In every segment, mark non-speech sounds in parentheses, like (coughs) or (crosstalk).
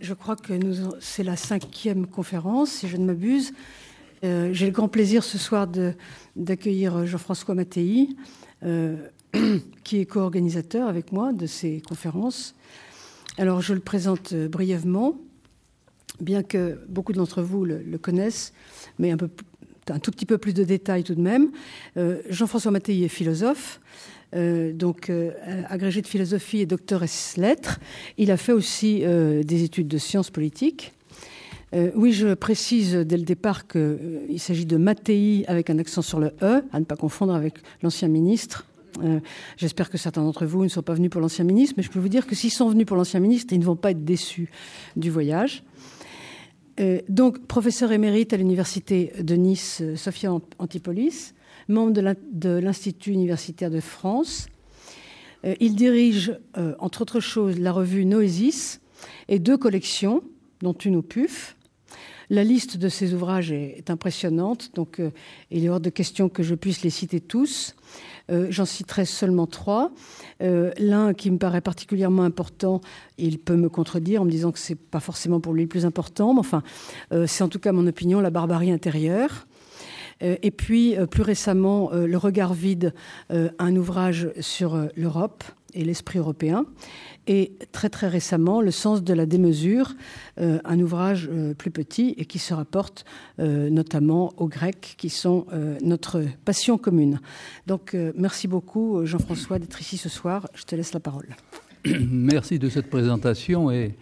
Je crois que c'est la cinquième conférence, si je ne m'abuse. Euh, j'ai le grand plaisir ce soir d'accueillir Jean-François Mattei, euh, (clears throat) qui est co-organisateur avec moi de ces conférences. Alors, je le présente euh, brièvement, bien que beaucoup d'entre vous le, connaissent, mais un, peu, un tout petit peu plus de détails tout de même. Jean-François Mattei est philosophe. Donc agrégé de philosophie et docteur ès lettres. Il a fait aussi des études de sciences politiques. Euh, oui, je précise dès le départ qu'il euh, s'agit de Mattei avec un accent sur le E, à ne pas confondre avec l'ancien ministre. Euh, j'espère que certains d'entre vous ne sont pas venus pour l'ancien ministre, mais je peux vous dire que s'ils sont venus pour l'ancien ministre, ils ne vont pas être déçus du voyage. donc, professeur émérite à l'université de Nice, Sophia Antipolis, membre de l'Institut universitaire de France. il dirige, entre autres choses, la revue Noesis et deux collections, dont une au PUF, la liste de ces ouvrages est, impressionnante, donc euh, il est hors de question que je puisse les citer tous. Euh, j'en citerai seulement trois. Euh, l'un qui me paraît particulièrement important, il peut me contredire en me disant que c'est pas forcément pour lui le plus important, mais enfin, c'est en tout cas mon opinion, la barbarie intérieure. Et puis, plus récemment, Le regard vide, un ouvrage sur l'Europe et l'esprit européen et très très récemment Le sens de la démesure, euh, un ouvrage euh, plus petit et qui se rapporte euh, notamment aux Grecs qui sont notre passion commune. Donc merci beaucoup Jean-François d'être ici ce soir. Je te laisse la parole. (coughs) Merci de cette présentation et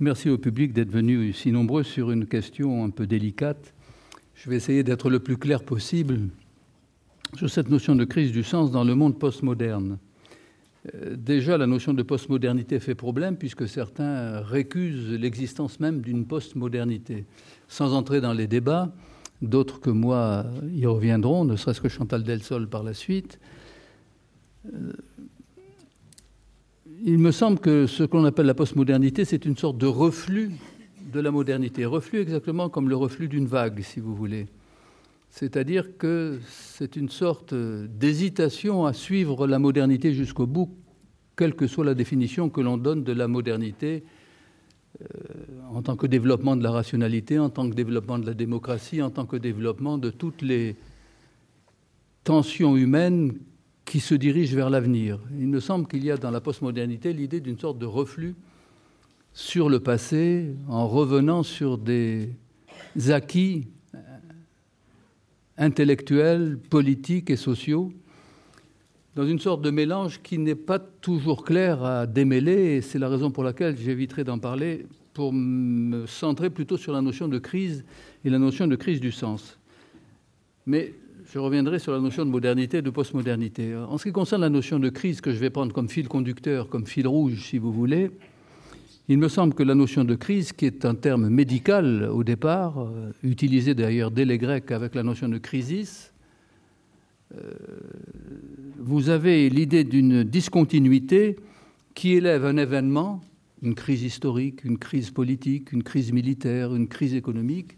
merci au public d'être venu si nombreux sur une question un peu délicate. Je vais essayer d'être le plus clair possible sur cette notion de crise du sens dans le monde postmoderne. Euh, déjà, la notion de postmodernité fait problème puisque certains récusent l'existence même d'une postmodernité. Sans entrer dans les débats, d'autres que moi y reviendront, ne serait-ce que Chantal Delsol par la suite. Euh, il me semble que ce qu'on appelle la postmodernité, c'est une sorte de reflux de la modernité. Reflux exactement comme le reflux d'une vague, si vous voulez. C'est-à-dire que c'est une sorte d'hésitation à suivre la modernité jusqu'au bout, quelle que soit la définition que l'on donne de la modernité euh, en tant que développement de la rationalité, en tant que développement de la démocratie, en tant que développement de toutes les tensions humaines qui se dirigent vers l'avenir. Il me semble qu'il y a dans la postmodernité l'idée d'une sorte de reflux sur le passé en revenant sur des acquis intellectuels, politiques et sociaux, dans une sorte de mélange qui n'est pas toujours clair à démêler, et c'est la raison pour laquelle j'éviterai d'en parler, pour me centrer plutôt sur la notion de crise et la notion de crise du sens. Mais je reviendrai sur la notion de modernité et de postmodernité. En ce qui concerne la notion de crise que je vais prendre comme fil conducteur, comme fil rouge, si vous voulez, il me semble que la notion de crise, qui est un terme médical au départ, euh, utilisé d'ailleurs dès les Grecs avec la notion de crisis, euh, vous avez l'idée d'une discontinuité qui élève un événement, une crise historique, une crise politique, une crise militaire, une crise économique,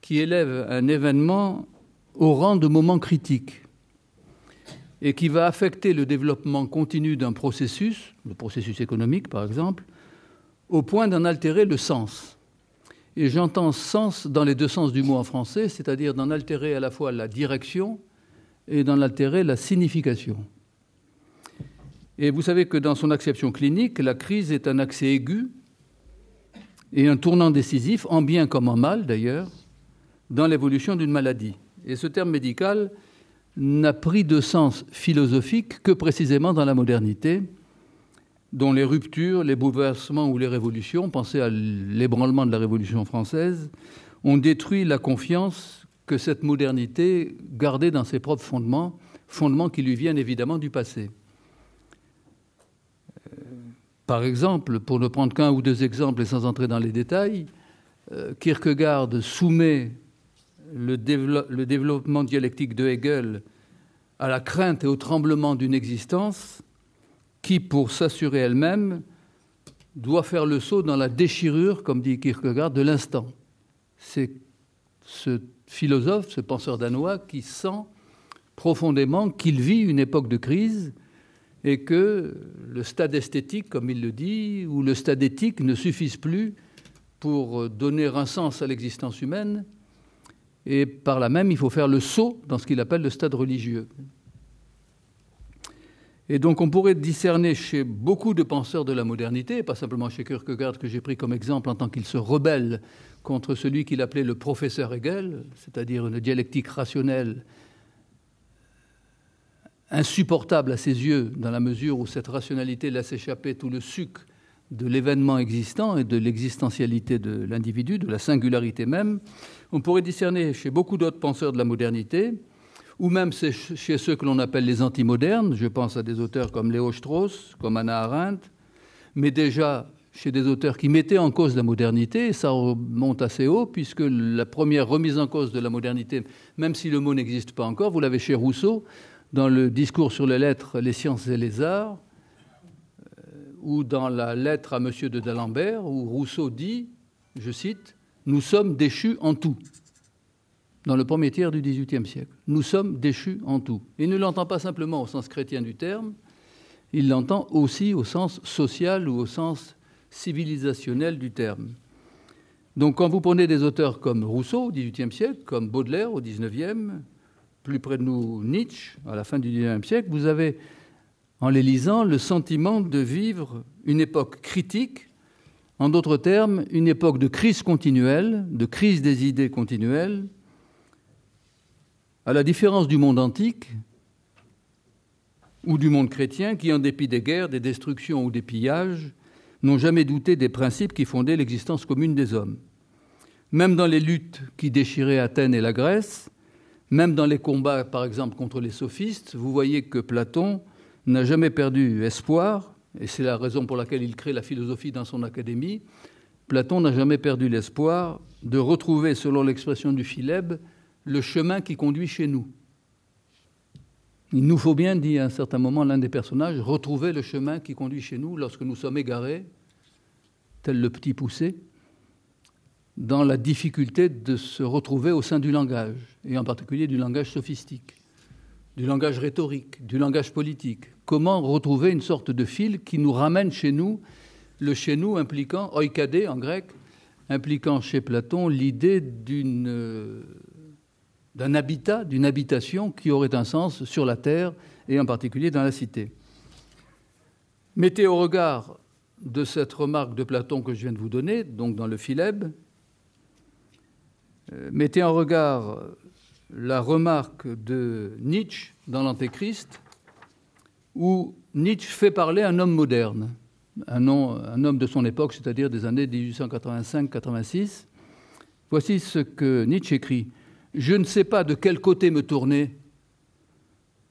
qui élève un événement au rang de moment critique et qui va affecter le développement continu d'un processus, le processus économique par exemple, au point d'en altérer le sens. Et j'entends sens dans les deux sens du mot en français, c'est-à-dire d'en altérer à la fois la direction et d'en altérer la signification. Et vous savez que dans son acception clinique, la crise est un accès aigu et un tournant décisif, en bien comme en mal d'ailleurs, dans l'évolution d'une maladie. Et ce terme médical n'a pris de sens philosophique que précisément dans la modernité, dont les ruptures, les bouleversements ou les révolutions, pensez à l'ébranlement de la Révolution française, ont détruit la confiance que cette modernité gardait dans ses propres fondements, fondements qui lui viennent évidemment du passé. Euh, par exemple, pour ne prendre qu'un ou deux exemples et sans entrer dans les détails, euh, Kierkegaard soumet le, le développement dialectique de Hegel à la crainte et au tremblement d'une existence qui, pour s'assurer elle-même, doit faire le saut dans la déchirure, comme dit Kierkegaard, de l'instant. C'est ce philosophe, ce penseur danois, qui sent profondément qu'il vit une époque de crise et que le stade esthétique, comme il le dit, ou le stade éthique ne suffisent plus pour donner un sens à l'existence humaine, et par là même, il faut faire le saut dans ce qu'il appelle le stade religieux. Et donc on pourrait discerner chez beaucoup de penseurs de la modernité, pas simplement chez Kierkegaard que j'ai pris comme exemple en tant qu'il se rebelle contre celui qu'il appelait le professeur Hegel, c'est-à-dire une dialectique rationnelle insupportable à ses yeux, dans la mesure où cette rationalité laisse échapper tout le suc de l'événement existant et de l'existentialité de l'individu, de la singularité même. On pourrait discerner chez beaucoup d'autres penseurs de la modernité ou même chez ceux que l'on appelle les antimodernes, je pense à des auteurs comme Léo Strauss, comme Anna Arendt, mais déjà chez des auteurs qui mettaient en cause la modernité, ça remonte assez haut, puisque la première remise en cause de la modernité, même si le mot n'existe pas encore, vous l'avez chez Rousseau, dans le discours sur les lettres, les sciences et les arts, euh, ou dans la lettre à M. de D'Alembert, où Rousseau dit, je cite, Nous sommes déchus en tout dans le premier tiers du XVIIIe siècle. Nous sommes déchus en tout. Il ne l'entend pas simplement au sens chrétien du terme, il l'entend aussi au sens social ou au sens civilisationnel du terme. Donc quand vous prenez des auteurs comme Rousseau au XVIIIe siècle, comme Baudelaire au XIXe, plus près de nous Nietzsche à la fin du XIXe siècle, vous avez en les lisant le sentiment de vivre une époque critique, en d'autres termes, une époque de crise continuelle, de crise des idées continuelles, à la différence du monde antique ou du monde chrétien qui, en dépit des guerres, des destructions ou des pillages, n'ont jamais douté des principes qui fondaient l'existence commune des hommes. Même dans les luttes qui déchiraient Athènes et la Grèce, même dans les combats, par exemple, contre les sophistes, vous voyez que Platon n'a jamais perdu espoir, et c'est la raison pour laquelle il crée la philosophie dans son académie. Platon n'a jamais perdu l'espoir de retrouver, selon l'expression du Philèbe, le chemin qui conduit chez nous. Il nous faut bien, dit à un certain moment l'un des personnages, retrouver le chemin qui conduit chez nous lorsque nous sommes égarés, tel le petit poussé, dans la difficulté de se retrouver au sein du langage, et en particulier du langage sophistique, du langage rhétorique, du langage politique. Comment retrouver une sorte de fil qui nous ramène chez nous, le chez nous impliquant, oikade en grec, impliquant chez Platon l'idée d'une d'un habitat, d'une habitation qui aurait un sens sur la terre et en particulier dans la cité. Mettez au regard de cette remarque de Platon que je viens de vous donner, donc dans le Philèbe, euh, mettez en regard la remarque de Nietzsche dans l'Antéchrist, où Nietzsche fait parler un homme moderne, un homme de son époque, c'est-à-dire des années 1885-86. Voici ce que Nietzsche écrit. Je ne sais pas de quel côté me tourner.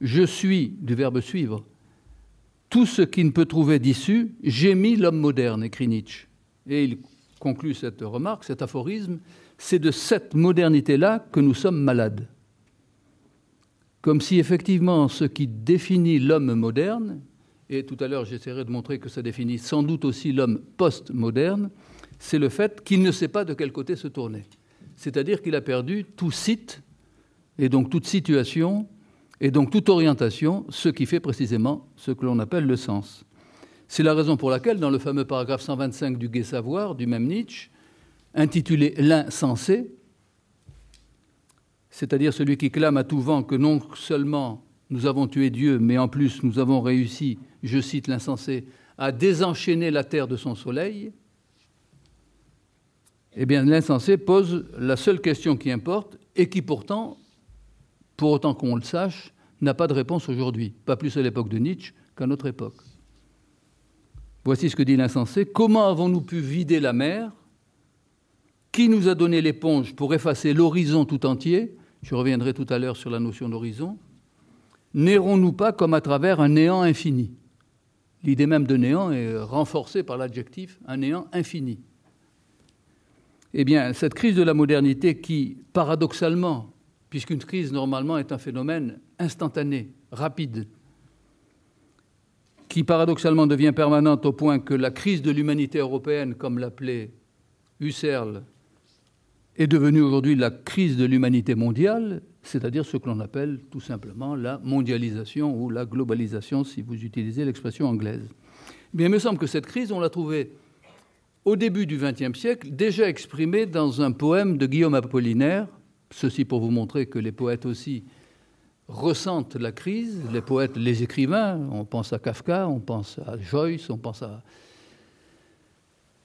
Je suis, du verbe suivre, tout ce qui ne peut trouver d'issue, j'ai mis l'homme moderne, écrit Nietzsche. Et il conclut cette remarque, cet aphorisme, c'est de cette modernité-là que nous sommes malades. Comme si effectivement ce qui définit l'homme moderne, et tout à l'heure j'essaierai de montrer que ça définit sans doute aussi l'homme post-moderne, c'est le fait qu'il ne sait pas de quel côté se tourner c'est-à-dire qu'il a perdu tout site et donc toute situation et donc toute orientation, ce qui fait précisément ce que l'on appelle le sens. C'est la raison pour laquelle, dans le fameux paragraphe 125 du Gai Savoir, du même Nietzsche, intitulé L'insensé, c'est-à-dire celui qui clame à tout vent que non seulement nous avons tué Dieu, mais en plus nous avons réussi, je cite l'insensé, à désenchaîner la terre de son soleil, eh bien, l'insensé pose la seule question qui importe et qui pourtant, pour autant qu'on le sache, n'a pas de réponse aujourd'hui, pas plus à l'époque de Nietzsche qu'à notre époque. Voici ce que dit l'insensé. Comment avons-nous pu vider la mer? Qui nous a donné l'éponge pour effacer l'horizon tout entier? Je reviendrai tout à l'heure sur la notion d'horizon. N'errons-nous pas comme à travers un néant infini? L'idée même de néant est renforcée par l'adjectif un néant infini. Eh bien, cette crise de la modernité qui, paradoxalement, puisqu'une crise normalement est un phénomène instantané, rapide, qui paradoxalement devient permanente au point que la crise de l'humanité européenne, comme l'appelait Husserl est devenue aujourd'hui la crise de l'humanité mondiale, c'est-à-dire ce que l'on appelle tout simplement la mondialisation ou la globalisation, si vous utilisez l'expression anglaise. Mais il me semble que cette crise, on l'a trouvée au début du XXe siècle, déjà exprimée dans un poème de Guillaume Apollinaire, ceci pour vous montrer que les poètes aussi ressentent la crise, les poètes, les écrivains, on pense à Kafka, on pense à Joyce, on pense à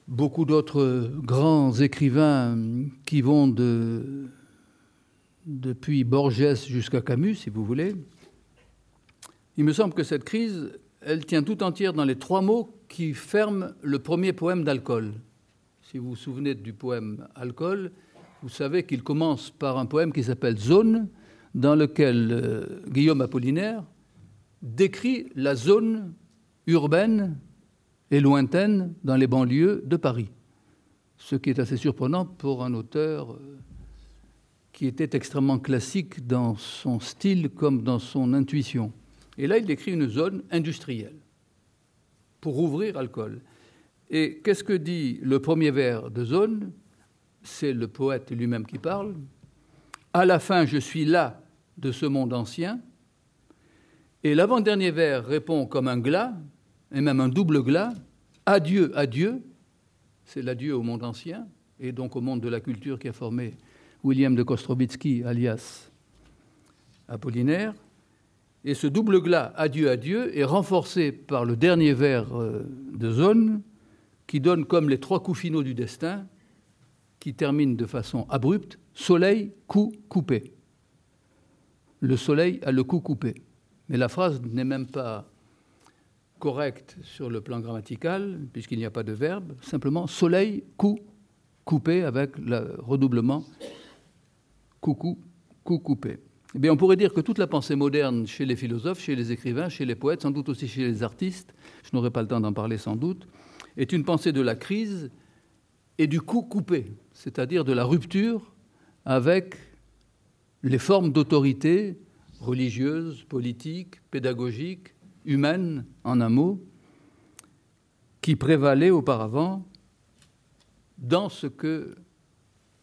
beaucoup d'autres grands écrivains qui vont de, depuis Borges jusqu'à Camus, si vous voulez. Il me semble que cette crise, elle tient tout entière dans les trois mots qui ferment le premier poème d'Alcool. Si vous vous souvenez du poème Alcool, vous savez qu'il commence par un poème qui s'appelle Zone, dans lequel euh, Guillaume Apollinaire décrit la zone urbaine et lointaine dans les banlieues de Paris. Ce qui est assez surprenant pour un auteur euh, qui était extrêmement classique dans son style comme dans son intuition. Et là, il décrit une zone industrielle pour ouvrir alcool. Et qu'est-ce que dit le premier vers de zone? C'est le poète lui-même qui parle. À la fin, je suis là de ce monde ancien. Et l'avant-dernier vers répond comme un glas, et même un double glas. Adieu, adieu. C'est l'adieu au monde ancien, et donc au monde de la culture qui a formé William de Kostrobitsky, alias Apollinaire. Et ce double glas adieu, adieu est renforcé par le dernier vers euh, de zone qui donne comme les trois coups finaux du destin, qui termine de façon abrupte soleil, coup coupé. Le soleil a le coup coupé. Mais la phrase n'est même pas correcte sur le plan grammatical, puisqu'il n'y a pas de verbe, simplement soleil, coup coupé avec le redoublement coucou, coup coupé. Eh on pourrait dire que toute la pensée moderne chez les philosophes, chez les écrivains, chez les poètes, sans doute aussi chez les artistes, je n'aurai pas le temps d'en parler sans doute, est une pensée de la crise et du coup coupé, c'est-à-dire de la rupture avec les formes d'autorité religieuses, politiques, pédagogiques, humaines, en un mot, qui prévalaient auparavant dans ce que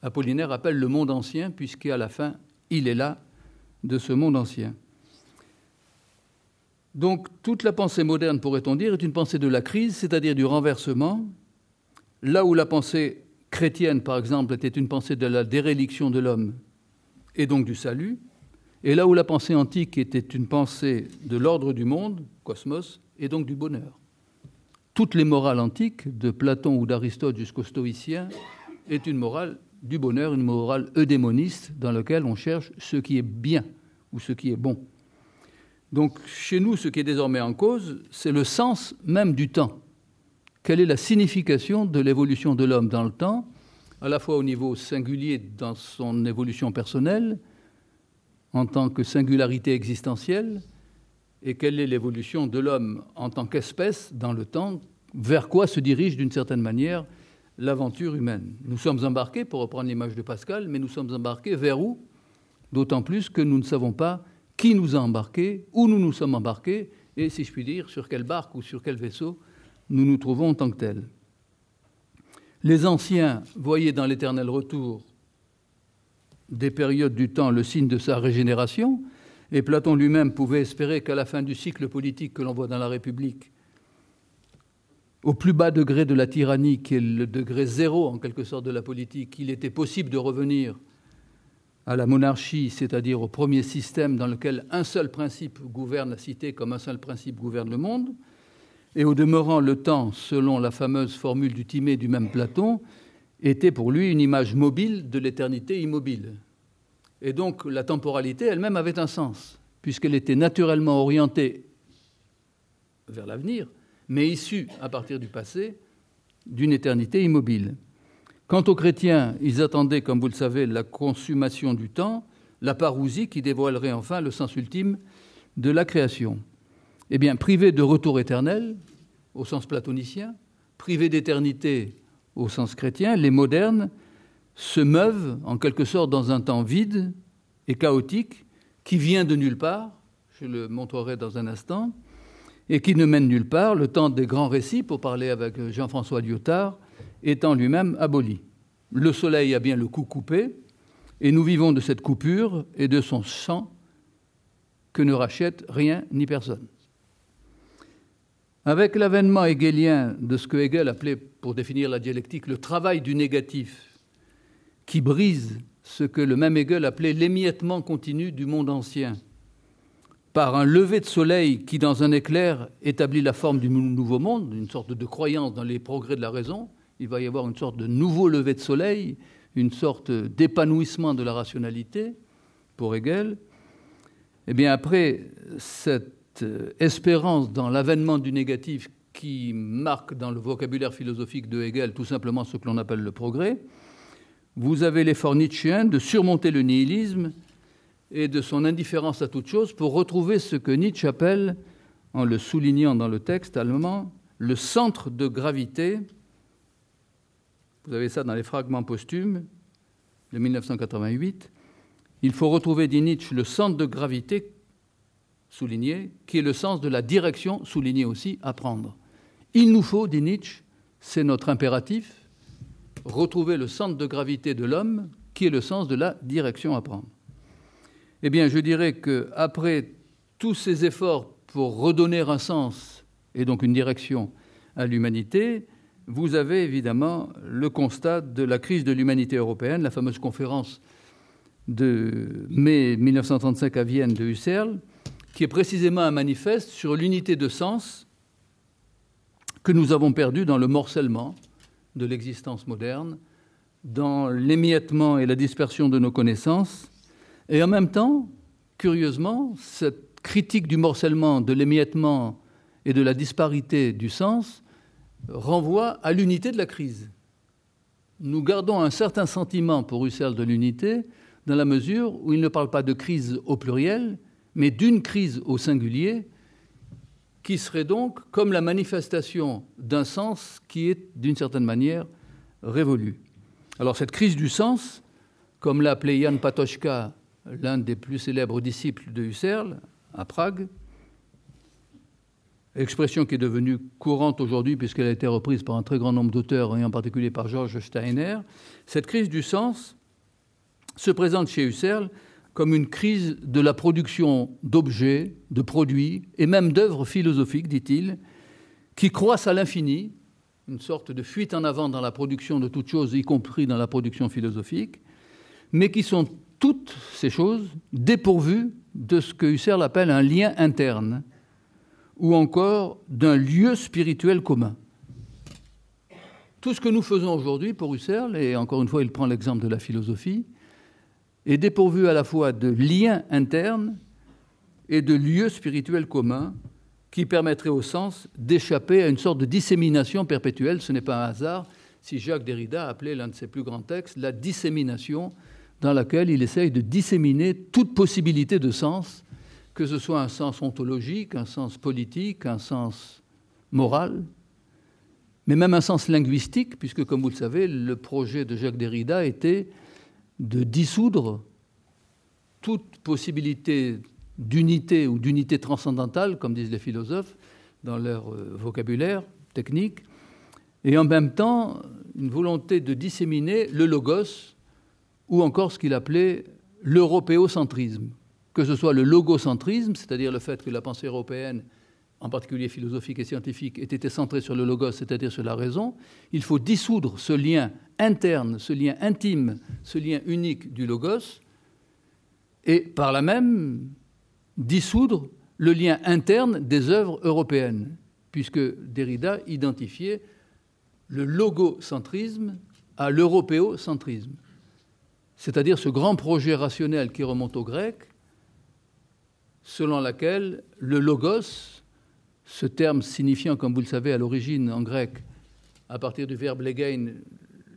Apollinaire appelle le monde ancien, puisqu'à la fin, il est là de ce monde ancien. Donc toute la pensée moderne, pourrait-on dire, est une pensée de la crise, c'est-à-dire du renversement, là où la pensée chrétienne, par exemple, était une pensée de la déréliction de l'homme et donc du salut, et là où la pensée antique était une pensée de l'ordre du monde, cosmos, et donc du bonheur. Toutes les morales antiques, de Platon ou d'Aristote jusqu'aux stoïciens, est une morale du bonheur, une morale eudémoniste dans laquelle on cherche ce qui est bien ou ce qui est bon. Donc chez nous, ce qui est désormais en cause, c'est le sens même du temps. Quelle est la signification de l'évolution de l'homme dans le temps, à la fois au niveau singulier dans son évolution personnelle, en tant que singularité existentielle, et quelle est l'évolution de l'homme en tant qu'espèce dans le temps, vers quoi se dirige d'une certaine manière l'aventure humaine. Nous sommes embarqués, pour reprendre l'image de Pascal, mais nous sommes embarqués vers où? D'autant plus que nous ne savons pas qui nous a embarqués, où nous nous sommes embarqués, et si je puis dire, sur quelle barque ou sur quel vaisseau nous nous trouvons en tant que tels. Les anciens voyaient dans l'éternel retour des périodes du temps le signe de sa régénération, et Platon lui-même pouvait espérer qu'à la fin du cycle politique que l'on voit dans la République, au plus bas degré de la tyrannie, qui est le degré zéro en quelque sorte de la politique, il était possible de revenir à la monarchie, c'est-à-dire au premier système dans lequel un seul principe gouverne la cité comme un seul principe gouverne le monde, et au demeurant le temps, selon la fameuse formule du Timée du même Platon, était pour lui une image mobile de l'éternité immobile. Et donc la temporalité elle-même avait un sens, puisqu'elle était naturellement orientée vers l'avenir, mais issue à partir du passé d'une éternité immobile. Quant aux chrétiens, ils attendaient, comme vous le savez, la consommation du temps, la parousie qui dévoilerait enfin le sens ultime de la création. Eh bien, privés de retour éternel, au sens platonicien, privés d'éternité au sens chrétien, les modernes se meuvent en quelque sorte dans un temps vide et chaotique qui vient de nulle part, je le montrerai dans un instant, et qui ne mène nulle part, le temps des grands récits, pour parler avec Jean-François Lyotard, étant lui-même aboli. le soleil a bien le cou coupé, et nous vivons de cette coupure et de son sang que ne rachète rien ni personne. Avec l'avènement hegelien de ce que Hegel appelait, pour définir la dialectique, le travail du négatif, qui brise ce que le même Hegel appelait l'émiettement continu du monde ancien, par un lever de soleil qui, dans un éclair, établit la forme du nouveau monde, une sorte de croyance dans les progrès de la raison, il va y avoir une sorte de nouveau lever de soleil, une sorte d'épanouissement de la rationalité pour Hegel. Eh bien, après cette espérance dans l'avènement du négatif qui marque dans le vocabulaire philosophique de Hegel tout simplement ce que l'on appelle le progrès, vous avez l'effort nietzschéen de surmonter le nihilisme et de son indifférence à toute chose pour retrouver ce que Nietzsche appelle, en le soulignant dans le texte allemand, le centre de gravité vous avez ça dans les fragments posthumes de 1988. Il faut retrouver, dit Nietzsche, le centre de gravité, souligné, qui est le sens de la direction, souligné aussi, à prendre. Il nous faut, dit Nietzsche, c'est notre impératif, retrouver le centre de gravité de l'homme, qui est le sens de la direction à prendre. Eh bien, je dirais qu'après tous ces efforts pour redonner un sens et donc une direction à l'humanité, vous avez évidemment le constat de la crise de l'humanité européenne, la fameuse conférence de mai 1935 à Vienne de Husserl, qui est précisément un manifeste sur l'unité de sens que nous avons perdue dans le morcellement de l'existence moderne, dans l'émiettement et la dispersion de nos connaissances, et en même temps, curieusement, cette critique du morcellement, de l'émiettement et de la disparité du sens renvoie à l'unité de la crise. Nous gardons un certain sentiment pour Husserl de l'unité dans la mesure où il ne parle pas de crise au pluriel, mais d'une crise au singulier, qui serait donc comme la manifestation d'un sens qui est d'une certaine manière révolu. Alors cette crise du sens, comme l'a appelé Jan Patochka, l'un des plus célèbres disciples de Husserl, à Prague, expression qui est devenue courante aujourd'hui puisqu'elle a été reprise par un très grand nombre d'auteurs, et en particulier par Georges Steiner, cette crise du sens se présente chez Husserl comme une crise de la production d'objets, de produits et même d'œuvres philosophiques, dit-il, qui croissent à l'infini, une sorte de fuite en avant dans la production de toutes choses, y compris dans la production philosophique, mais qui sont toutes ces choses dépourvues de ce que Husserl appelle un lien interne, ou encore d'un lieu spirituel commun. Tout ce que nous faisons aujourd'hui pour Husserl, et encore une fois il prend l'exemple de la philosophie, est dépourvu à la fois de liens internes et de lieux spirituels communs qui permettraient au sens d'échapper à une sorte de dissémination perpétuelle. Ce n'est pas un hasard si Jacques Derrida appelait l'un de ses plus grands textes la dissémination, dans laquelle il essaye de disséminer toute possibilité de sens que ce soit un sens ontologique, un sens politique, un sens moral, mais même un sens linguistique, puisque, comme vous le savez, le projet de Jacques Derrida était de dissoudre toute possibilité d'unité ou d'unité transcendantale, comme disent les philosophes, dans leur euh, vocabulaire technique, et en même temps une volonté de disséminer le logos, ou encore ce qu'il appelait l'européocentrisme, que ce soit le logocentrisme, c'est-à-dire le fait que la pensée européenne, en particulier philosophique et scientifique, ait été centrée sur le logos, c'est-à-dire sur la raison, il faut dissoudre ce lien interne, ce lien intime, ce lien unique du logos, et par là même dissoudre le lien interne des œuvres européennes, puisque Derrida identifiait le logocentrisme à l'européocentrisme, c'est-à-dire ce grand projet rationnel qui remonte aux Grecs, selon laquelle le logos, ce terme signifiant, comme vous le savez, à l'origine en grec, à partir du verbe legein,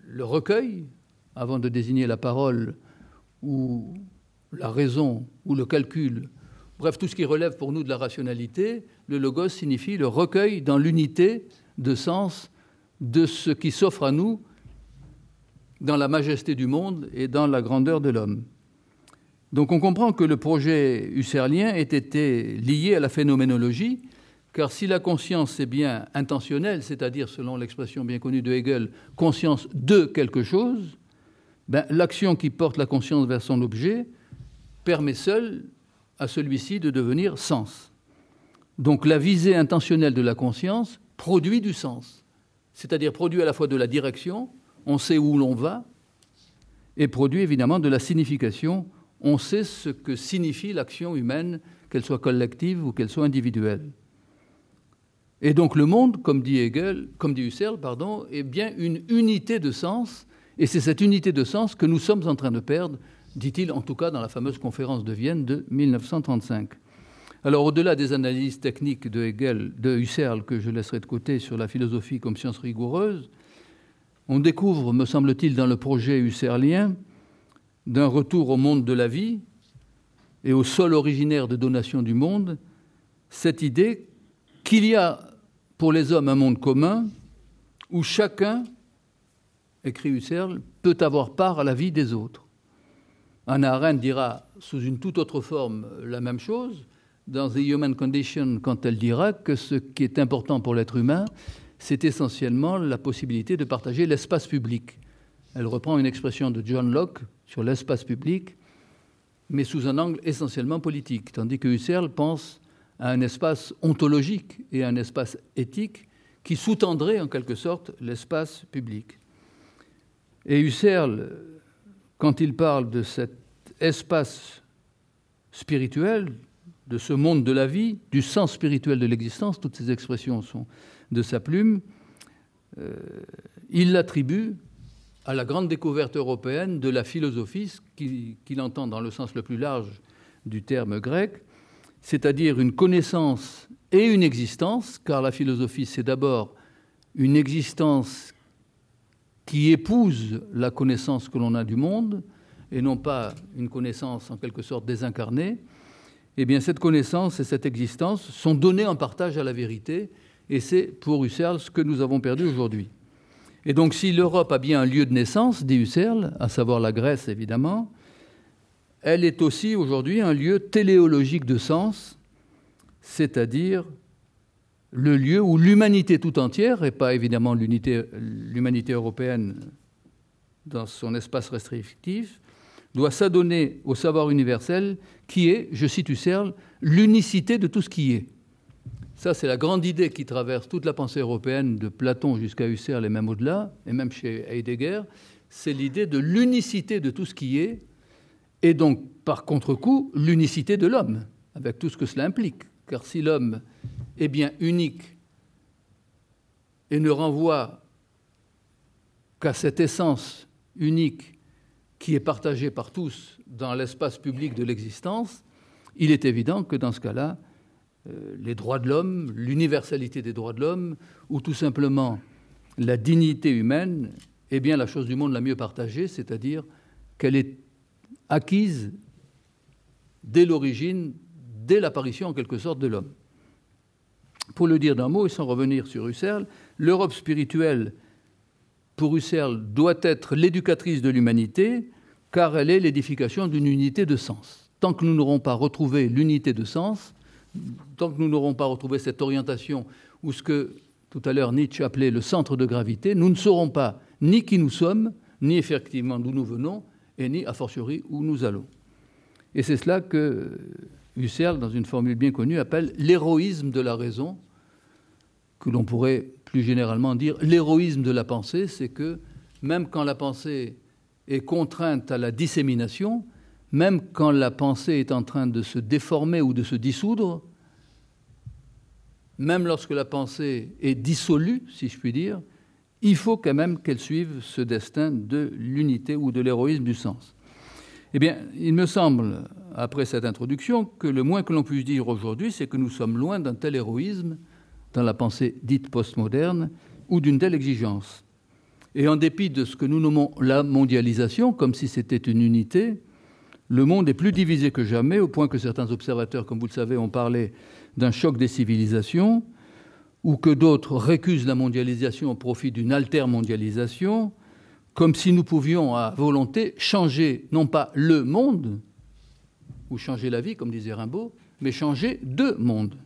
le recueil, avant de désigner la parole ou la raison ou le calcul, bref, tout ce qui relève pour nous de la rationalité, le logos signifie le recueil dans l'unité de sens de ce qui s'offre à nous dans la majesté du monde et dans la grandeur de l'homme. Donc on comprend que le projet husserlien ait été lié à la phénoménologie, car si la conscience est bien intentionnelle, c'est-à-dire, selon l'expression bien connue de Hegel, conscience de quelque chose, ben, l'action qui porte la conscience vers son objet permet seule à celui-ci de devenir sens. Donc la visée intentionnelle de la conscience produit du sens, c'est-à-dire produit à la fois de la direction, on sait où l'on va, et produit évidemment de la signification, on sait ce que signifie l'action humaine, qu'elle soit collective ou qu'elle soit individuelle. Et donc le monde, comme dit Hegel, comme dit Husserl, pardon, est bien une unité de sens, et c'est cette unité de sens que nous sommes en train de perdre, dit-il en tout cas dans la fameuse conférence de Vienne de 1935. Alors au-delà des analyses techniques de Hegel, de Husserl, que je laisserai de côté sur la philosophie comme science rigoureuse, on découvre, me semble-t-il, dans le projet husserlien, d'un retour au monde de la vie et au sol originaire de donation du monde, cette idée qu'il y a pour les hommes un monde commun où chacun, écrit Husserl, peut avoir part à la vie des autres. Anna Arendt dira sous une toute autre forme la même chose dans The Human Condition quand elle dira que ce qui est important pour l'être humain, c'est essentiellement la possibilité de partager l'espace public. Elle reprend une expression de John Locke sur l'espace public, mais sous un angle essentiellement politique, tandis que Husserl pense à un espace ontologique et à un espace éthique qui sous-tendrait en quelque sorte l'espace public. Et Husserl, quand il parle de cet espace spirituel, de ce monde de la vie, du sens spirituel de l'existence, toutes ces expressions sont de sa plume, euh, il l'attribue à la grande découverte européenne de la philosophie, qu'il entend dans le sens le plus large du terme grec, c'est-à-dire une connaissance et une existence, car la philosophie, c'est d'abord une existence qui épouse la connaissance que l'on a du monde, et non pas une connaissance en quelque sorte désincarnée, eh bien cette connaissance et cette existence sont données en partage à la vérité, et c'est pour Husserl ce que nous avons perdu aujourd'hui. Et donc si l'Europe a bien un lieu de naissance, dit Husserl, à savoir la Grèce évidemment, elle est aussi aujourd'hui un lieu téléologique de sens, c'est-à-dire le lieu où l'humanité tout entière, et pas évidemment l'humanité européenne dans son espace restrictif, doit s'adonner au savoir universel qui est, je cite Husserl, l'unicité de tout ce qui est. Ça, c'est la grande idée qui traverse toute la pensée européenne, de Platon jusqu'à Husserl et même au-delà, et même chez Heidegger, c'est l'idée de l'unicité de tout ce qui est, et donc, par contre-coup, l'unicité de l'homme, avec tout ce que cela implique. Car si l'homme est bien unique et ne renvoie qu'à cette essence unique qui est partagée par tous dans l'espace public de l'existence, il est évident que dans ce cas-là, les droits de l'homme, l'universalité des droits de l'homme, ou tout simplement la dignité humaine, est bien la chose du monde la mieux partagée, c'est-à-dire qu'elle est acquise dès l'origine, dès l'apparition en quelque sorte de l'homme. Pour le dire d'un mot et sans revenir sur Husserl, l'Europe spirituelle, pour Husserl, doit être l'éducatrice de l'humanité, car elle est l'édification d'une unité de sens. Tant que nous n'aurons pas retrouvé l'unité de sens, tant que nous n'aurons pas retrouvé cette orientation ou ce que tout à l'heure Nietzsche appelait le centre de gravité, nous ne saurons pas ni qui nous sommes, ni effectivement d'où nous venons, et ni a fortiori où nous allons. Et c'est cela que Husserl, dans une formule bien connue, appelle l'héroïsme de la raison, que l'on pourrait plus généralement dire l'héroïsme de la pensée, c'est que même quand la pensée est contrainte à la dissémination, même quand la pensée est en train de se déformer ou de se dissoudre, même lorsque la pensée est dissolue, si je puis dire, il faut quand même qu'elle suive ce destin de l'unité ou de l'héroïsme du sens. Eh bien, il me semble, après cette introduction, que le moins que l'on puisse dire aujourd'hui, c'est que nous sommes loin d'un tel héroïsme dans la pensée dite postmoderne ou d'une telle exigence. Et en dépit de ce que nous nommons la mondialisation, comme si c'était une unité, le monde est plus divisé que jamais, au point que certains observateurs, comme vous le savez, ont parlé d'un choc des civilisations, ou que d'autres récusent la mondialisation au profit d'une alter-mondialisation, comme si nous pouvions à volonté changer non pas le monde, ou changer la vie, comme disait Rimbaud, mais changer deux mondes.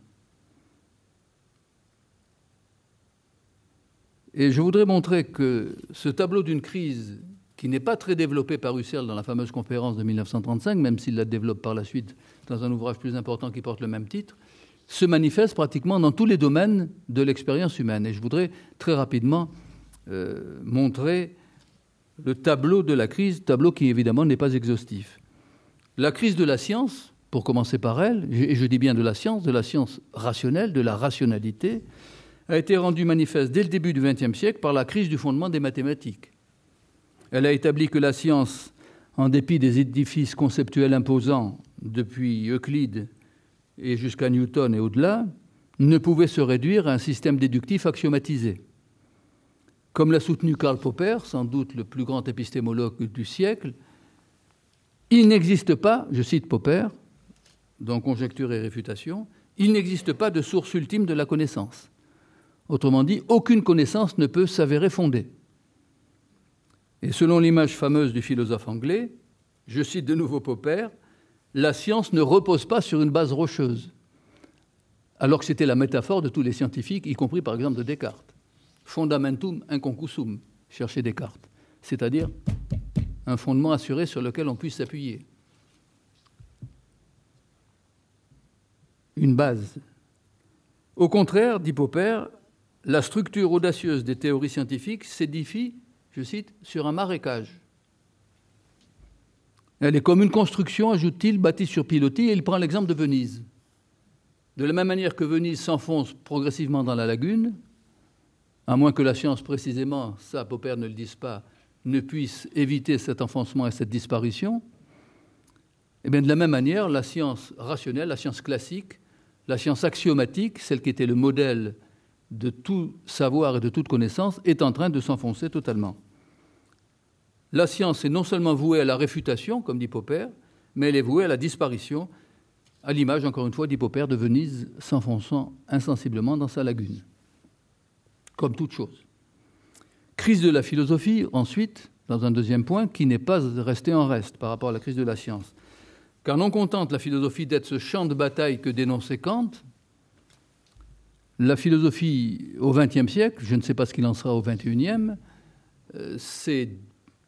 Et je voudrais montrer que ce tableau d'une crise qui n'est pas très développé par Husserl dans la fameuse conférence de 1935, même s'il la développe par la suite dans un ouvrage plus important qui porte le même titre, se manifeste pratiquement dans tous les domaines de l'expérience humaine. Et je voudrais très rapidement euh, montrer le tableau de la crise, tableau qui évidemment n'est pas exhaustif. La crise de la science, pour commencer par elle, et je dis bien de la science, de la science rationnelle, de la rationalité, a été rendue manifeste dès le début du XXe siècle par la crise du fondement des mathématiques. Elle a établi que la science, en dépit des édifices conceptuels imposants depuis Euclide et jusqu'à Newton et au-delà, ne pouvait se réduire à un système déductif axiomatisé. Comme l'a soutenu Karl Popper, sans doute le plus grand épistémologue du siècle, il n'existe pas, je cite Popper, dans Conjecture et réfutation, il n'existe pas de source ultime de la connaissance. Autrement dit, aucune connaissance ne peut s'avérer fondée. Et selon l'image fameuse du philosophe anglais, je cite de nouveau Popper, la science ne repose pas sur une base rocheuse, alors que c'était la métaphore de tous les scientifiques, y compris par exemple de Descartes. Fundamentum inconcussum, chercher Descartes, c'est-à-dire un fondement assuré sur lequel on puisse s'appuyer. Une base. Au contraire, dit Popper, la structure audacieuse des théories scientifiques s'édifie, je cite, sur un marécage. Elle est comme une construction, ajoute-t-il, bâtie sur pilotis, et il prend l'exemple de Venise. De la même manière que Venise s'enfonce progressivement dans la lagune, à moins que la science précisément, ça Popper ne le dise pas, ne puisse éviter cet enfoncement et cette disparition, eh bien de la même manière, la science rationnelle, la science classique, la science axiomatique, celle qui était le modèle de tout savoir et de toute connaissance, est en train de s'enfoncer totalement. La science est non seulement vouée à la réfutation, comme dit Popper, mais elle est vouée à la disparition, à l'image, encore une fois, dit Popper, de Venise s'enfonçant insensiblement dans sa lagune, comme toute chose. Crise de la philosophie, ensuite, dans un deuxième point, qui n'est pas resté en reste par rapport à la crise de la science. Car non contente la philosophie d'être ce champ de bataille que dénonçait Kant, la philosophie au XXe siècle, je ne sais pas ce qu'il en sera au XXIe, euh, s'est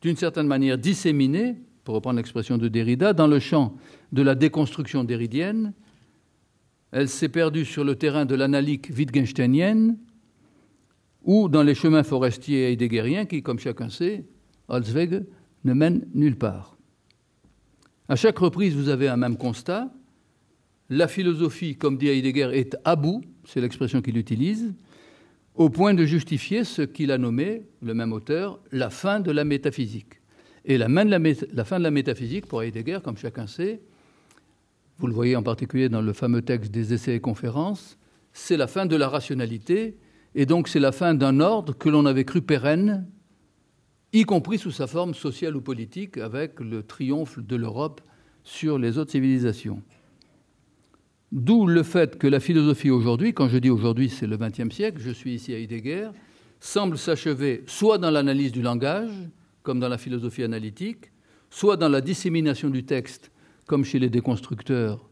d'une certaine manière disséminée, pour reprendre l'expression de Derrida, dans le champ de la déconstruction déridienne. Elle s'est perdue sur le terrain de l'analyse wittgensteinienne, ou dans les chemins forestiers heideggeriens qui, comme chacun sait, Holzweg, ne mènent nulle part. À chaque reprise, vous avez un même constat. La philosophie, comme dit Heidegger, est à bout, c'est l'expression qu'il utilise, au point de justifier ce qu'il a nommé, le même auteur, la fin de la métaphysique. Et la, fin de la métaphysique, pour Heidegger, comme chacun sait, vous le voyez en particulier dans le fameux texte des essais et conférences, c'est la fin de la rationalité et donc c'est la fin d'un ordre que l'on avait cru pérenne, y compris sous sa forme sociale ou politique, avec le triomphe de l'Europe sur les autres civilisations. D'où le fait que la philosophie aujourd'hui, quand je dis aujourd'hui c'est le XXe siècle, je suis ici à Heidegger, semble s'achever soit dans l'analyse du langage, comme dans la philosophie analytique, soit dans la dissémination du texte, comme chez les déconstructeurs,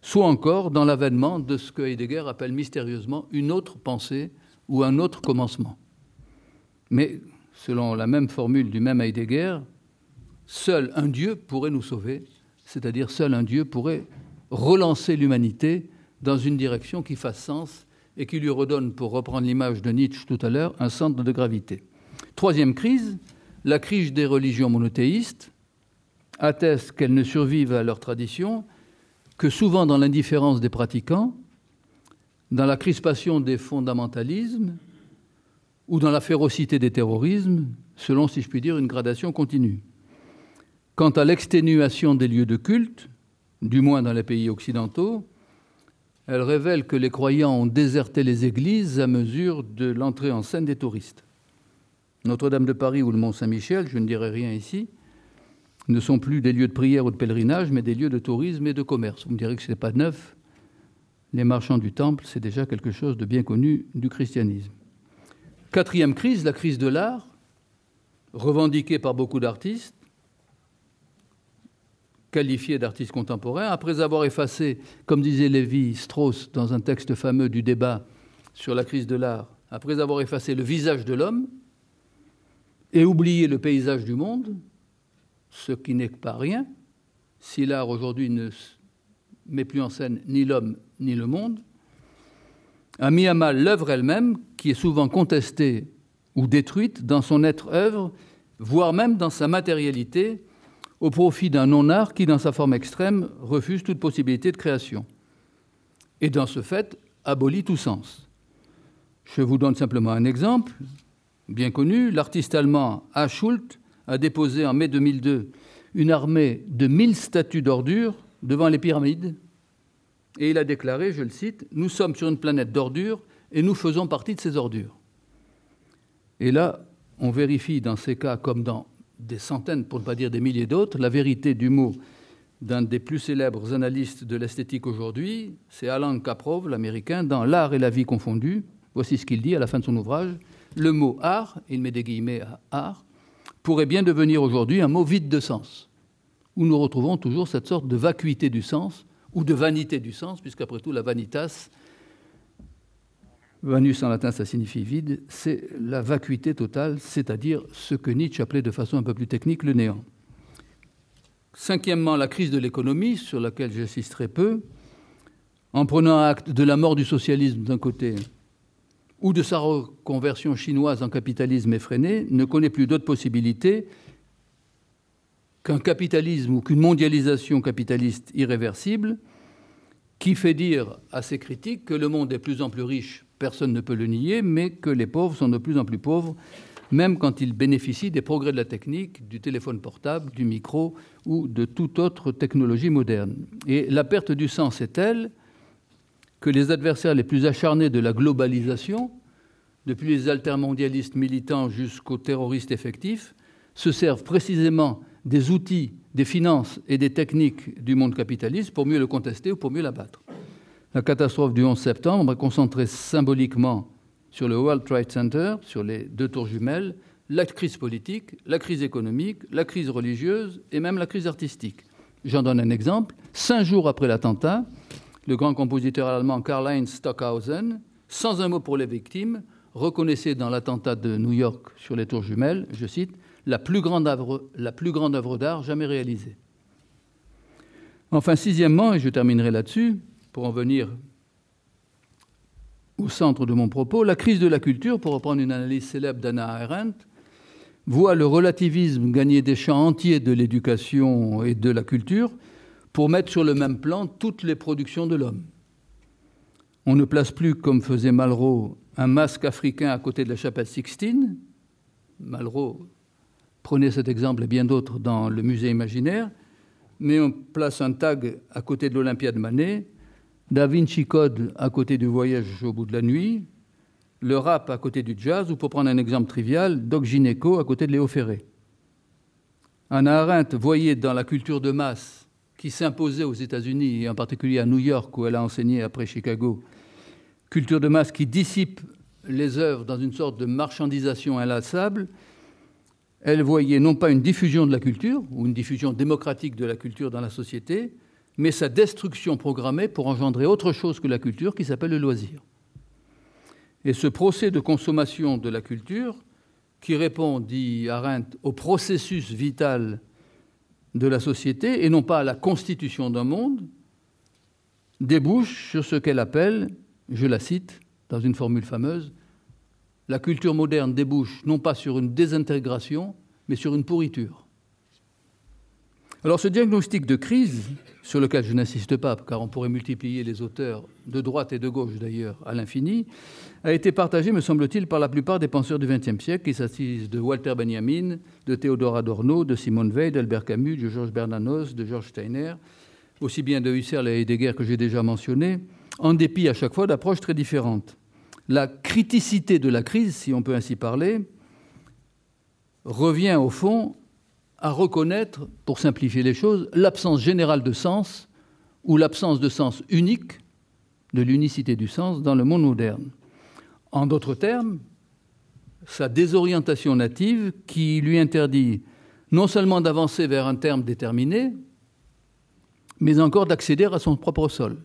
soit encore dans l'avènement de ce que Heidegger appelle mystérieusement une autre pensée ou un autre commencement. Mais, selon la même formule du même Heidegger, seul un Dieu pourrait nous sauver, c'est-à-dire seul un Dieu pourrait relancer l'humanité dans une direction qui fasse sens et qui lui redonne, pour reprendre l'image de Nietzsche tout à l'heure, un centre de gravité. Troisième crise, la crise des religions monothéistes atteste qu'elles ne survivent à leur tradition que souvent dans l'indifférence des pratiquants dans la crispation des fondamentalismes ou dans la férocité des terrorismes, selon, si je puis dire, une gradation continue. Quant à l'exténuation des lieux de culte, du moins dans les pays occidentaux, elle révèle que les croyants ont déserté les églises à mesure de l'entrée en scène des touristes. Notre-Dame de Paris ou le Mont-Saint-Michel, je ne dirai rien ici, ne sont plus des lieux de prière ou de pèlerinage, mais des lieux de tourisme et de commerce. Vous me direz que ce n'est pas neuf, les marchands du temple, c'est déjà quelque chose de bien connu du christianisme. Quatrième crise, la crise de l'art, revendiquée par beaucoup d'artistes, qualifiés d'artistes contemporains, après avoir effacé, comme disait Lévi-Strauss dans un texte fameux du débat sur la crise de l'art, après avoir effacé le visage de l'homme, et oublier le paysage du monde, ce qui n'est pas rien, si l'art aujourd'hui ne met plus en scène ni l'homme ni le monde, a mis à mal l'œuvre elle-même, qui est souvent contestée ou détruite dans son être-œuvre, voire même dans sa matérialité, au profit d'un non-art qui, dans sa forme extrême, refuse toute possibilité de création. Et dans ce fait, abolit tout sens. Je vous donne simplement un exemple, bien connu. L'artiste allemand H. Schult a déposé en mai 2002 une armée de 1000 statues d'ordures devant les pyramides. Et il a déclaré, je le cite, Nous sommes sur une planète d'ordures et nous faisons partie de ces ordures. Et là, on vérifie dans ces cas, comme dans des centaines, pour ne pas dire des milliers d'autres, la vérité du mot d'un des plus célèbres analystes de l'esthétique aujourd'hui, c'est Alan Kaprov, l'américain, dans L'art et la vie confondus. Voici ce qu'il dit à la fin de son ouvrage. Le mot art, il met des guillemets à art, pourrait bien devenir aujourd'hui un mot vide de sens, où nous retrouvons toujours cette sorte de vacuité du sens, ou de vanité du sens, puisqu'après tout, la vanitas, vanus en latin, ça signifie vide, c'est la vacuité totale, c'est-à-dire ce que Nietzsche appelait de façon un peu plus technique le néant. Cinquièmement, la crise de l'économie, sur laquelle j'insisterai peu, en prenant acte de la mort du socialisme d'un côté ou de sa reconversion chinoise en capitalisme effréné, ne connaît plus d'autre possibilité qu'un capitalisme ou qu'une mondialisation capitaliste irréversible qui fait dire à ses critiques que le monde est de plus en plus riche, personne ne peut le nier, mais que les pauvres sont de plus en plus pauvres, même quand ils bénéficient des progrès de la technique, du téléphone portable, du micro ou de toute autre technologie moderne. Et la perte du sens est telle que les adversaires les plus acharnés de la globalisation, depuis les altermondialistes militants jusqu'aux terroristes effectifs, se servent précisément des outils, des finances et des techniques du monde capitaliste pour mieux le contester ou pour mieux l'abattre. La catastrophe du 11 septembre est concentrée symboliquement sur le World Trade Center, sur les deux tours jumelles, la crise politique, la crise économique, la crise religieuse et même la crise artistique. J'en donne un exemple. Cinq jours après l'attentat, le grand compositeur allemand Karl-Heinz Stockhausen, sans un mot pour les victimes, reconnaissait dans l'attentat de New York sur les tours jumelles, je cite, la plus grande œuvre, d'art jamais réalisée. Enfin, sixièmement, et je terminerai là-dessus, pour en venir au centre de mon propos, la crise de la culture, pour reprendre une analyse célèbre d'Anna Arendt, voit le relativisme gagner des champs entiers de l'éducation et de la culture pour mettre sur le même plan toutes les productions de l'homme. On ne place plus, comme faisait Malraux, un masque africain à côté de la chapelle Sixtine. Malraux prenait cet exemple et bien d'autres dans le musée imaginaire, mais on place un tag à côté de l'Olympiade Manet, Da Vinci Code à côté du voyage au bout de la nuit, le rap à côté du jazz, ou pour prendre un exemple trivial, Doc Gineco à côté de Léo Ferré. Anna Arendt voyait dans la culture de masse qui s'imposait aux États-Unis, et en particulier à New York, où elle a enseigné après Chicago, culture de masse qui dissipe les œuvres dans une sorte de marchandisation inlassable, elle voyait non pas une diffusion de la culture, ou une diffusion démocratique de la culture dans la société, mais sa destruction programmée pour engendrer autre chose que la culture qui s'appelle le loisir. Et ce procès de consommation de la culture, qui répond, dit Arendt, au processus vital de la société et non pas à la constitution d'un monde, débouche sur ce qu'elle appelle, je la cite dans une formule fameuse, la culture moderne débouche non pas sur une désintégration, mais sur une pourriture. Alors ce diagnostic de crise, sur lequel je n'insiste pas, car on pourrait multiplier les auteurs de droite et de gauche d'ailleurs à l'infini, a été partagé, me semble-t-il, par la plupart des penseurs du XXe siècle, qui s'assisent de Walter Benjamin, de Théodore Adorno, de Simone Weil, d'Albert Camus, de Georges Bernanos, de Georges Steiner, aussi bien de Husserl et Heidegger que j'ai déjà mentionné, en dépit à chaque fois d'approches très différentes. La criticité de la crise, si on peut ainsi parler, revient au fond à reconnaître, pour simplifier les choses, l'absence générale de sens ou l'absence de sens unique, de l'unicité du sens dans le monde moderne. En d'autres termes, sa désorientation native qui lui interdit non seulement d'avancer vers un terme déterminé, mais encore d'accéder à son propre sol.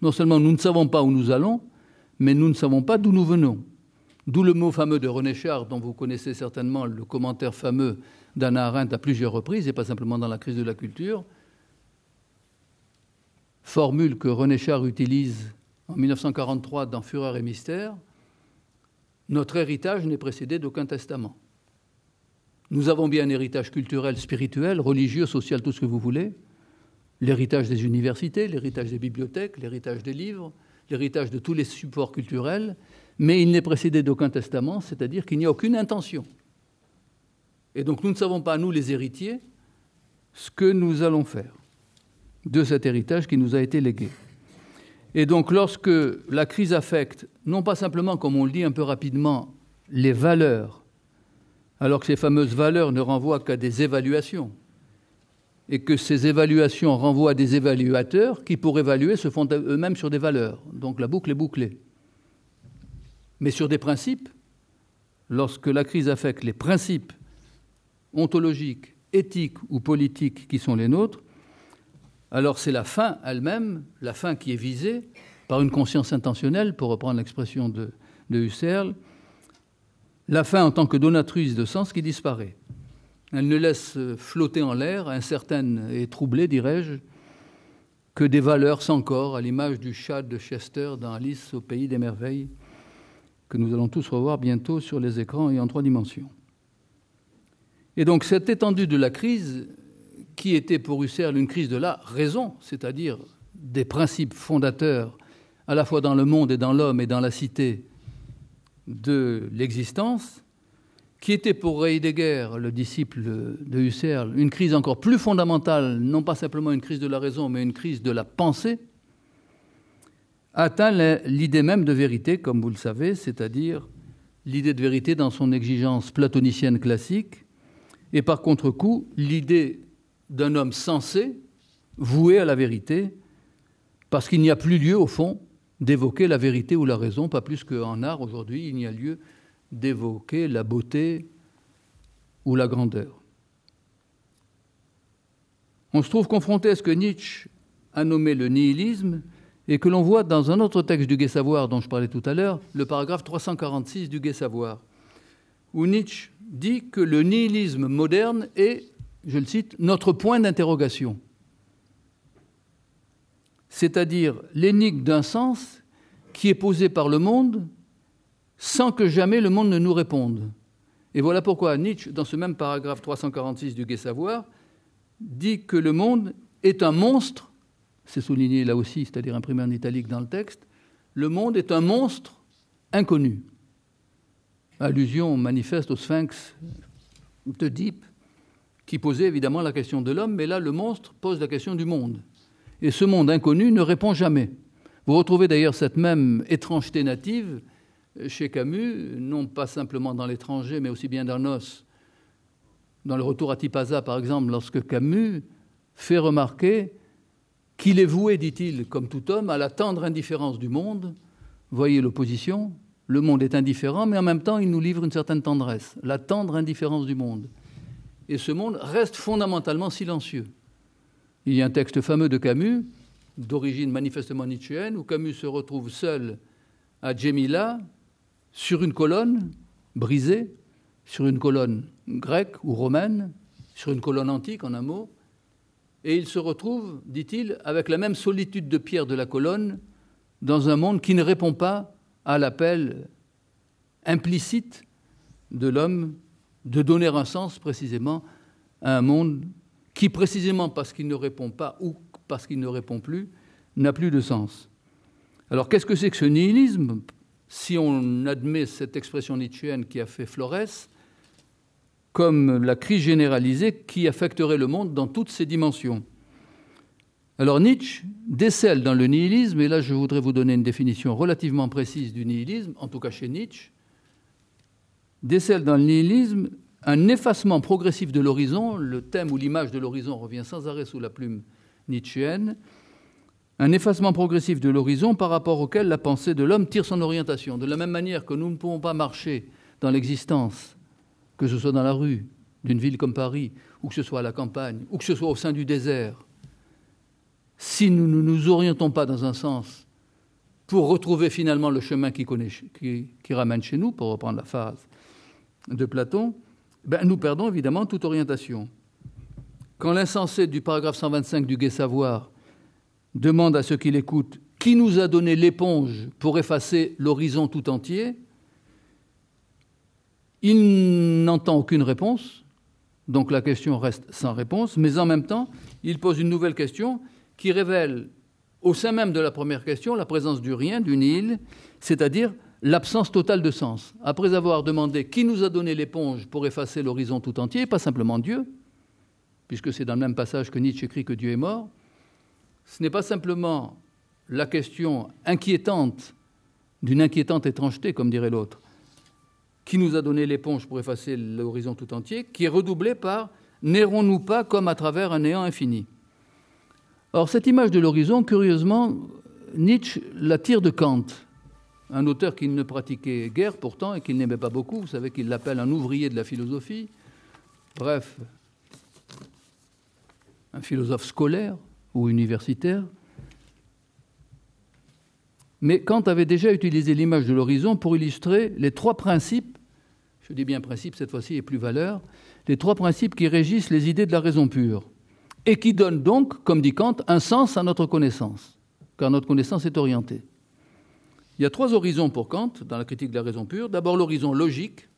Non seulement nous ne savons pas où nous allons, mais nous ne savons pas d'où nous venons. D'où le mot fameux de René Char, dont vous connaissez certainement le commentaire fameux d'Anna Arendt à plusieurs reprises, et pas simplement dans la crise de la culture. Formule que René Char utilise en 1943 dans Fureur et Mystère. Notre héritage n'est précédé d'aucun testament. Nous avons bien un héritage culturel, spirituel, religieux, social, tout ce que vous voulez. L'héritage des universités, l'héritage des bibliothèques, l'héritage des livres, l'héritage de tous les supports culturels, mais il n'est précédé d'aucun testament, c'est-à-dire qu'il n'y a aucune intention. Et donc nous ne savons pas, nous les héritiers, ce que nous allons faire de cet héritage qui nous a été légué. Et donc lorsque la crise affecte, non pas simplement, comme on le dit un peu rapidement, les valeurs, alors que ces fameuses valeurs ne renvoient qu'à des évaluations, et que ces évaluations renvoient à des évaluateurs qui, pour évaluer, se font eux-mêmes sur des valeurs. Donc la boucle est bouclée. Mais sur des principes, lorsque la crise affecte les principes ontologiques, éthiques ou politiques qui sont les nôtres, alors c'est la fin elle-même, la fin qui est visée par une conscience intentionnelle, pour reprendre l'expression de, Husserl, la fin en tant que donatrice de sens qui disparaît. Elle ne laisse flotter en l'air, incertaine et troublée, dirais-je, que des valeurs sans corps, à l'image du chat de Chester dans Alice au pays des merveilles, que nous allons tous revoir bientôt sur les écrans et en trois dimensions. Et donc cette étendue de la crise, qui était pour Husserl une crise de la raison, c'est-à-dire des principes fondateurs à la fois dans le monde et dans l'homme et dans la cité de l'existence, qui était pour Heidegger, le disciple de Husserl, une crise encore plus fondamentale, non pas simplement une crise de la raison, mais une crise de la pensée, atteint l'idée même de vérité, comme vous le savez, c'est-à-dire l'idée de vérité dans son exigence platonicienne classique, et par contre-coup, l'idée d'un homme sensé, voué à la vérité, parce qu'il n'y a plus lieu, au fond, d'évoquer la vérité ou la raison, pas plus qu'en art aujourd'hui, il n'y a lieu d'évoquer la beauté ou la grandeur. On se trouve confronté à ce que Nietzsche a nommé le nihilisme et que l'on voit dans un autre texte du Gai Savoir dont je parlais tout à l'heure, le paragraphe 346 du Gai Savoir, où Nietzsche dit que le nihilisme moderne est, je le cite, notre point d'interrogation, c'est-à-dire l'énigme d'un sens qui est posé par le monde sans que jamais le monde ne nous réponde. Et voilà pourquoi Nietzsche, dans ce même paragraphe 346 du Gai Savoir, dit que le monde est un monstre, c'est souligné là aussi, c'est-à-dire imprimé en italique dans le texte, le monde est un monstre inconnu. Allusion manifeste au sphinx de Deep, qui posait évidemment la question de l'homme, mais là le monstre pose la question du monde. Et ce monde inconnu ne répond jamais. Vous retrouvez d'ailleurs cette même étrangeté native chez Camus, non pas simplement dans l'étranger, mais aussi bien dans Nos. Dans le retour à Tipaza, par exemple, lorsque Camus fait remarquer qu'il est voué, dit-il, comme tout homme, à la tendre indifférence du monde. Voyez l'opposition. Le monde est indifférent, mais en même temps, il nous livre une certaine tendresse, la tendre indifférence du monde. Et ce monde reste fondamentalement silencieux. Il y a un texte fameux de Camus, d'origine manifestement nietzschéenne, où Camus se retrouve seul à Djemila, sur une colonne brisée, sur une colonne grecque ou romaine, sur une colonne antique en un mot, et il se retrouve, dit-il, avec la même solitude de pierre de la colonne, dans un monde qui ne répond pas à l'appel implicite de l'homme de donner un sens précisément à un monde qui, précisément parce qu'il ne répond pas ou parce qu'il ne répond plus, n'a plus de sens. Alors qu'est-ce que c'est que ce nihilisme? Si on admet cette expression nietzschéenne qui a fait Flores, comme la crise généralisée qui affecterait le monde dans toutes ses dimensions. Alors Nietzsche décèle dans le nihilisme, et là je voudrais vous donner une définition relativement précise du nihilisme, en tout cas chez Nietzsche, décèle dans le nihilisme un effacement progressif de l'horizon, le thème ou l'image de l'horizon revient sans arrêt sous la plume nietzschéenne, un effacement progressif de l'horizon par rapport auquel la pensée de l'homme tire son orientation. De la même manière que nous ne pouvons pas marcher dans l'existence, que ce soit dans la rue d'une ville comme Paris, ou que ce soit à la campagne, ou que ce soit au sein du désert, si nous ne nous orientons pas dans un sens pour retrouver finalement le chemin qui, ramène chez nous, pour reprendre la phrase de Platon, ben, nous perdons évidemment toute orientation. Quand l'insensé du paragraphe 125 du Gai Savoir demande à ceux qui l'écoutent qui nous a donné l'éponge pour effacer l'horizon tout entier, il n'entend aucune réponse, donc la question reste sans réponse, mais en même temps, il pose une nouvelle question qui révèle au sein même de la première question la présence du rien, du nil, c'est-à-dire l'absence totale de sens. Après avoir demandé qui nous a donné l'éponge pour effacer l'horizon tout entier, pas simplement Dieu, puisque c'est dans le même passage que Nietzsche écrit que Dieu est mort, ce n'est pas simplement la question inquiétante d'une inquiétante étrangeté, comme dirait l'autre, qui nous a donné l'éponge pour effacer l'horizon tout entier, qui est redoublée par n'errons-nous pas comme à travers un néant infini Or, cette image de l'horizon, curieusement, Nietzsche la tire de Kant, un auteur qui ne pratiquait guère pourtant et qu'il n'aimait pas beaucoup. Vous savez qu'il l'appelle un ouvrier de la philosophie. Bref, un philosophe scolaire ou universitaire. Mais Kant avait déjà utilisé l'image de l'horizon pour illustrer les trois principes, je dis bien principes cette fois-ci et plus valeur, les trois principes qui régissent les idées de la raison pure et qui donnent donc, comme dit Kant, un sens à notre connaissance, car notre connaissance est orientée. Il y a trois horizons pour Kant dans la critique de la raison pure. D'abord l'horizon logique,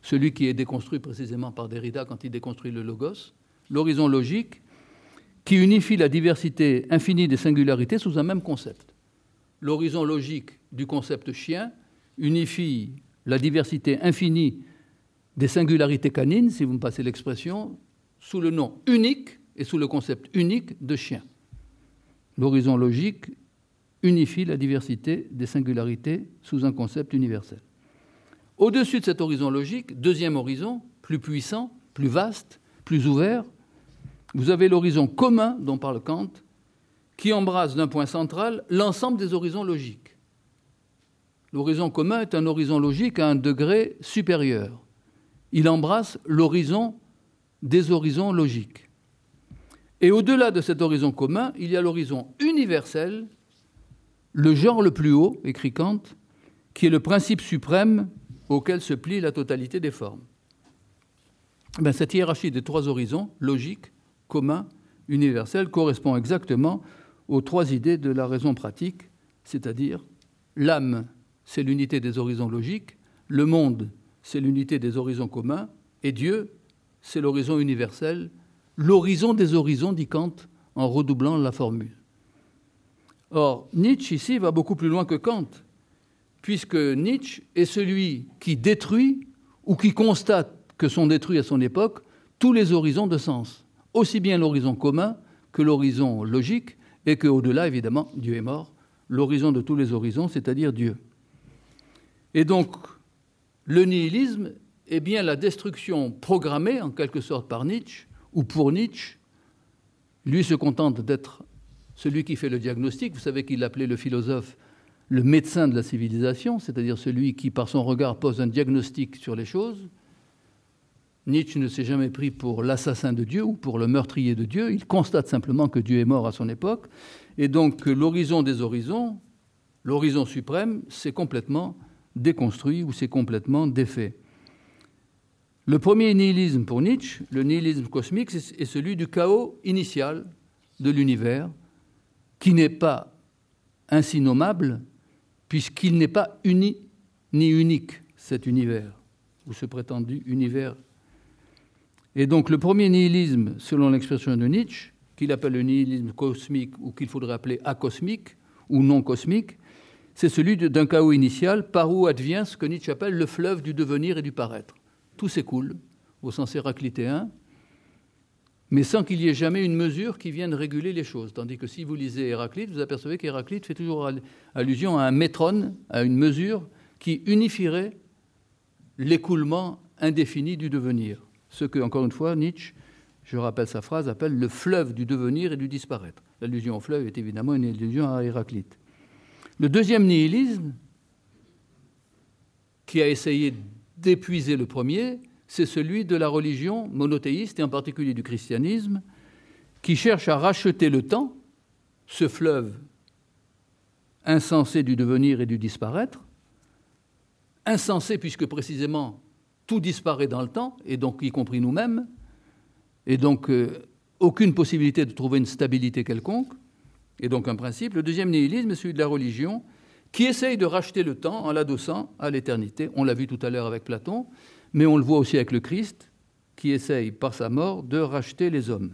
celui qui est déconstruit précisément par Derrida quand il déconstruit le logos. L'horizon logique qui unifie la diversité infinie des singularités sous un même concept. L'horizon logique du concept chien unifie la diversité infinie des singularités canines, si vous me passez l'expression, sous le nom unique et sous le concept unique de chien. L'horizon logique unifie la diversité des singularités sous un concept universel. Au-dessus de cet horizon logique, deuxième horizon, plus puissant, plus vaste, plus ouvert, vous avez l'horizon commun dont parle Kant, qui embrasse d'un point central l'ensemble des horizons logiques. L'horizon commun est un horizon logique à un degré supérieur. Il embrasse l'horizon des horizons logiques. Et au-delà de cet horizon commun, il y a l'horizon universel le genre le plus haut, écrit Kant, qui est le principe suprême auquel se plie la totalité des formes. Ben, cette hiérarchie des trois horizons, logique, commun, universel, correspond exactement aux trois idées de la raison pratique, c'est-à-dire l'âme, c'est l'unité des horizons logiques, le monde, c'est l'unité des horizons communs, et Dieu, c'est l'horizon universel, l'horizon des horizons, dit Kant, en redoublant la formule. Or, Nietzsche ici va beaucoup plus loin que Kant, puisque Nietzsche est celui qui détruit ou qui constate que sont détruits à son époque tous les horizons de sens, aussi bien l'horizon commun que l'horizon logique, et qu'au-delà, évidemment, Dieu est mort, l'horizon de tous les horizons, c'est-à-dire Dieu. Et donc, le nihilisme est bien la destruction programmée, en quelque sorte, par Nietzsche, ou pour Nietzsche. Lui se contente d'être celui qui fait le diagnostic, vous savez qu'il appelait le philosophe le médecin de la civilisation, c'est-à-dire celui qui, par son regard, pose un diagnostic sur les choses. Nietzsche ne s'est jamais pris pour l'assassin de Dieu ou pour le meurtrier de Dieu, il constate simplement que Dieu est mort à son époque, et donc l'horizon des horizons, l'horizon suprême, c'est complètement déconstruit ou c'est complètement défait. Le premier nihilisme pour Nietzsche, le nihilisme cosmique, est celui du chaos initial de l'univers, qui n'est pas ainsi nommable, puisqu'il n'est pas uni ni unique, cet univers, ou ce prétendu univers. Et donc le premier nihilisme, selon l'expression de Nietzsche, qu'il appelle le nihilisme cosmique ou qu'il faudrait appeler acosmique ou non cosmique, c'est celui d'un chaos initial par où advient ce que Nietzsche appelle le fleuve du devenir et du paraître. Tout s'écoule, au sens héraclitéen, mais sans qu'il y ait jamais une mesure qui vienne réguler les choses. Tandis que si vous lisez Héraclite, vous apercevez qu'Héraclite fait toujours allusion à un métrone, à une mesure qui unifierait l'écoulement indéfini du devenir. Ce que, encore une fois, Nietzsche, je rappelle sa phrase, appelle le fleuve du devenir et du disparaître. L'allusion au fleuve est évidemment une allusion à Héraclite. Le deuxième nihilisme, qui a essayé d'épuiser le premier, c'est celui de la religion monothéiste et en particulier du christianisme, qui cherche à racheter le temps, ce fleuve insensé du devenir et du disparaître, insensé puisque précisément tout disparaît dans le temps, et donc y compris nous-mêmes, et donc euh, aucune possibilité de trouver une stabilité quelconque, et donc un principe. Le deuxième nihilisme est celui de la religion, qui essaye de racheter le temps en l'adossant à l'éternité. On l'a vu tout à l'heure avec Platon, mais on le voit aussi avec le Christ, qui essaye par sa mort de racheter les hommes.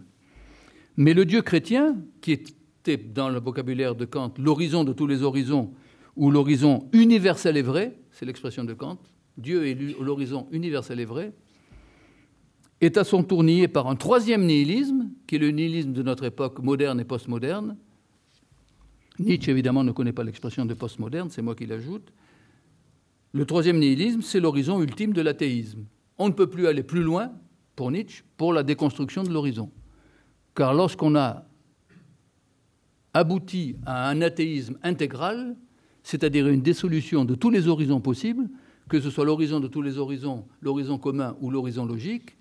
Mais le Dieu chrétien, qui était dans le vocabulaire de Kant l'horizon de tous les horizons, ou l'horizon universel et vrai, c'est l'expression de Kant, Dieu est l'horizon universel et vrai, est à son tour nié par un troisième nihilisme, qui est le nihilisme de notre époque moderne et postmoderne. Nietzsche, évidemment, ne connaît pas l'expression de postmoderne, c'est moi qui l'ajoute. Le troisième nihilisme, c'est l'horizon ultime de l'athéisme. On ne peut plus aller plus loin, pour Nietzsche, pour la déconstruction de l'horizon. Car lorsqu'on a abouti à un athéisme intégral, c'est-à-dire une dissolution de tous les horizons possibles, que ce soit l'horizon de tous les horizons, l'horizon commun ou l'horizon logique,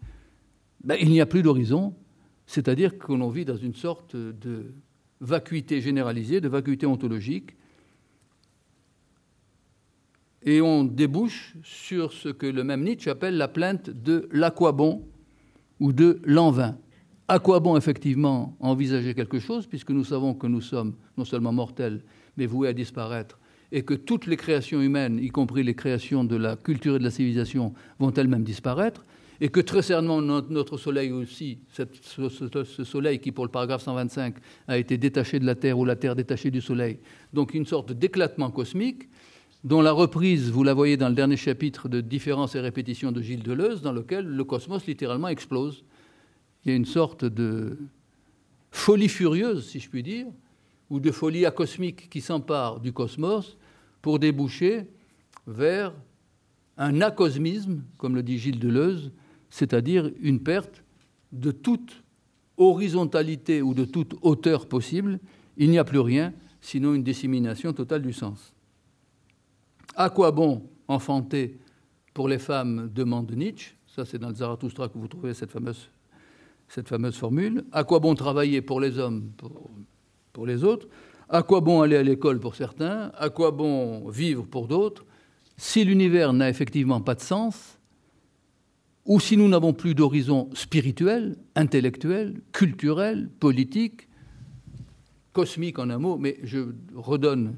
ben, il n'y a plus d'horizon, c'est-à-dire que l'on vit dans une sorte de vacuité généralisée, de vacuité ontologique, et on débouche sur ce que le même Nietzsche appelle la plainte de l'aquabon ou de l'envin. À quoi bon effectivement envisager quelque chose, puisque nous savons que nous sommes non seulement mortels, mais voués à disparaître, et que toutes les créations humaines, y compris les créations de la culture et de la civilisation, vont elles-mêmes disparaître, et que très certainement notre Soleil aussi, ce, Soleil qui pour le paragraphe 125 a été détaché de la Terre ou la Terre détachée du Soleil, donc une sorte d'éclatement cosmique, dont la reprise, vous la voyez dans le dernier chapitre de Différence et répétition de Gilles Deleuze, dans lequel le cosmos littéralement explose. Il y a une sorte de folie furieuse, si je puis dire, ou de folie acosmique qui s'empare du cosmos pour déboucher vers un acosmisme, comme le dit Gilles Deleuze, c'est-à-dire une perte de toute horizontalité ou de toute hauteur possible. Il n'y a plus rien, sinon une dissémination totale du sens. À quoi bon enfanter pour les femmes demande Nietzsche Ça, c'est dans le Zarathustra que vous trouvez cette fameuse cette fameuse formule. À quoi bon travailler pour les hommes, pour, les autres? À quoi bon aller à l'école pour certains? À quoi bon vivre pour d'autres? Si l'univers n'a effectivement pas de sens, ou si nous n'avons plus d'horizon spirituel, intellectuel, culturel, politique, cosmique en un mot, mais je redonne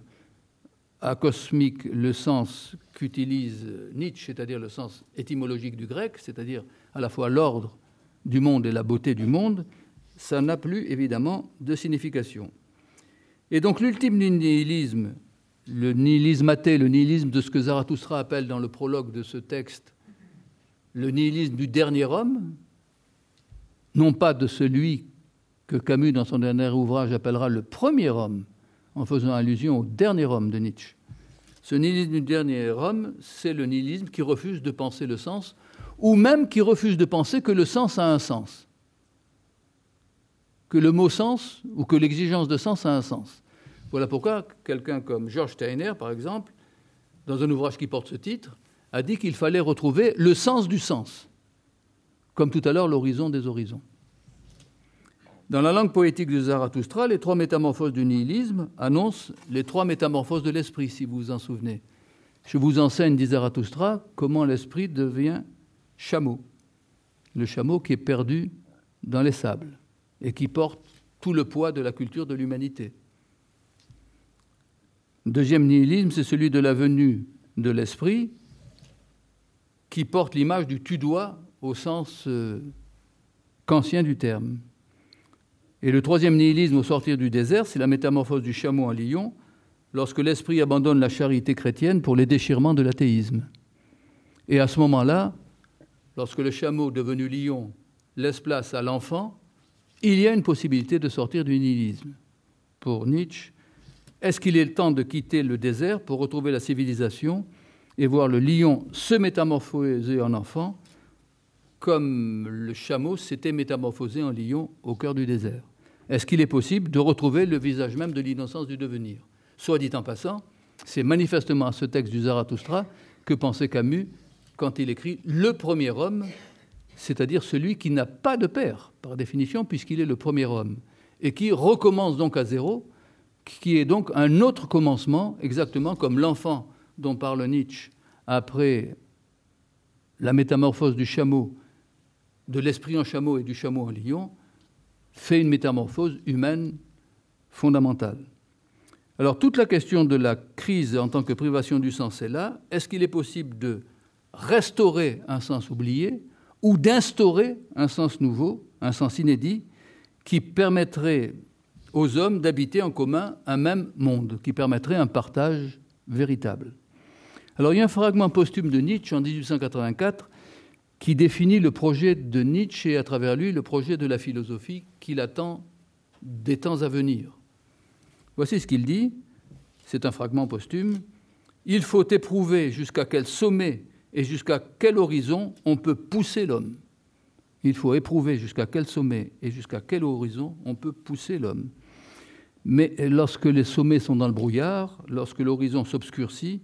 à cosmique le sens qu'utilise Nietzsche, c'est-à-dire le sens étymologique du grec, c'est-à-dire à la fois l'ordre du monde et la beauté du monde, ça n'a plus évidemment de signification. Et donc l'ultime nihilisme, le nihilisme athée, le nihilisme de ce que Zarathustra appelle dans le prologue de ce texte le nihilisme du dernier homme, non pas de celui que Camus, dans son dernier ouvrage, appellera le premier homme, en faisant allusion au dernier homme de Nietzsche. Ce nihilisme du dernier homme, c'est le nihilisme qui refuse de penser le sens ou même qui refusent de penser que le sens a un sens, que le mot sens ou que l'exigence de sens a un sens. Voilà pourquoi quelqu'un comme George Steiner, par exemple, dans un ouvrage qui porte ce titre, a dit qu'il fallait retrouver le sens du sens, comme tout à l'heure l'horizon des horizons. Dans la langue poétique de Zarathustra, les trois métamorphoses du nihilisme annoncent les trois métamorphoses de l'esprit, si vous vous en souvenez. Je vous enseigne, dit Zarathustra, comment l'esprit devient chameau. Le chameau qui est perdu dans les sables et qui porte tout le poids de la culture de l'humanité. Deuxième nihilisme, c'est celui de la venue de l'esprit qui porte l'image du tudois au sens euh, kantien du terme. Et le troisième nihilisme au sortir du désert, c'est la métamorphose du chameau en lion, lorsque l'esprit abandonne la charité chrétienne pour les déchirements de l'athéisme. Et à ce moment-là, lorsque le chameau devenu lion laisse place à l'enfant, il y a une possibilité de sortir du nihilisme. Pour Nietzsche, est-ce qu'il est le temps de quitter le désert pour retrouver la civilisation et voir le lion se métamorphoser en enfant comme le chameau s'était métamorphosé en lion au cœur du désert. Est-ce qu'il est possible de retrouver le visage même de l'innocence du devenir? Soit dit en passant, c'est manifestement à ce texte du Zarathustra que pensait Camus quand il écrit le premier homme, c'est-à-dire celui qui n'a pas de père, par définition, puisqu'il est le premier homme, et qui recommence donc à zéro, qui est donc un autre commencement, exactement comme l'enfant dont parle Nietzsche après la métamorphose du chameau, de l'esprit en chameau et du chameau en lion, fait une métamorphose humaine fondamentale. Alors toute la question de la crise en tant que privation du sens est là. Est-ce qu'il est possible de restaurer un sens oublié ou d'instaurer un sens nouveau, un sens inédit, qui permettrait aux hommes d'habiter en commun un même monde, qui permettrait un partage véritable? Alors il y a un fragment posthume de Nietzsche en 1884 qui définit le projet de Nietzsche et à travers lui le projet de la philosophie qu'il attend des temps à venir. Voici ce qu'il dit, c'est un fragment posthume. Il faut éprouver jusqu'à quel sommet et jusqu'à quel horizon on peut pousser l'homme. Il faut éprouver jusqu'à quel sommet et jusqu'à quel horizon on peut pousser l'homme. Mais lorsque les sommets sont dans le brouillard, lorsque l'horizon s'obscurcit,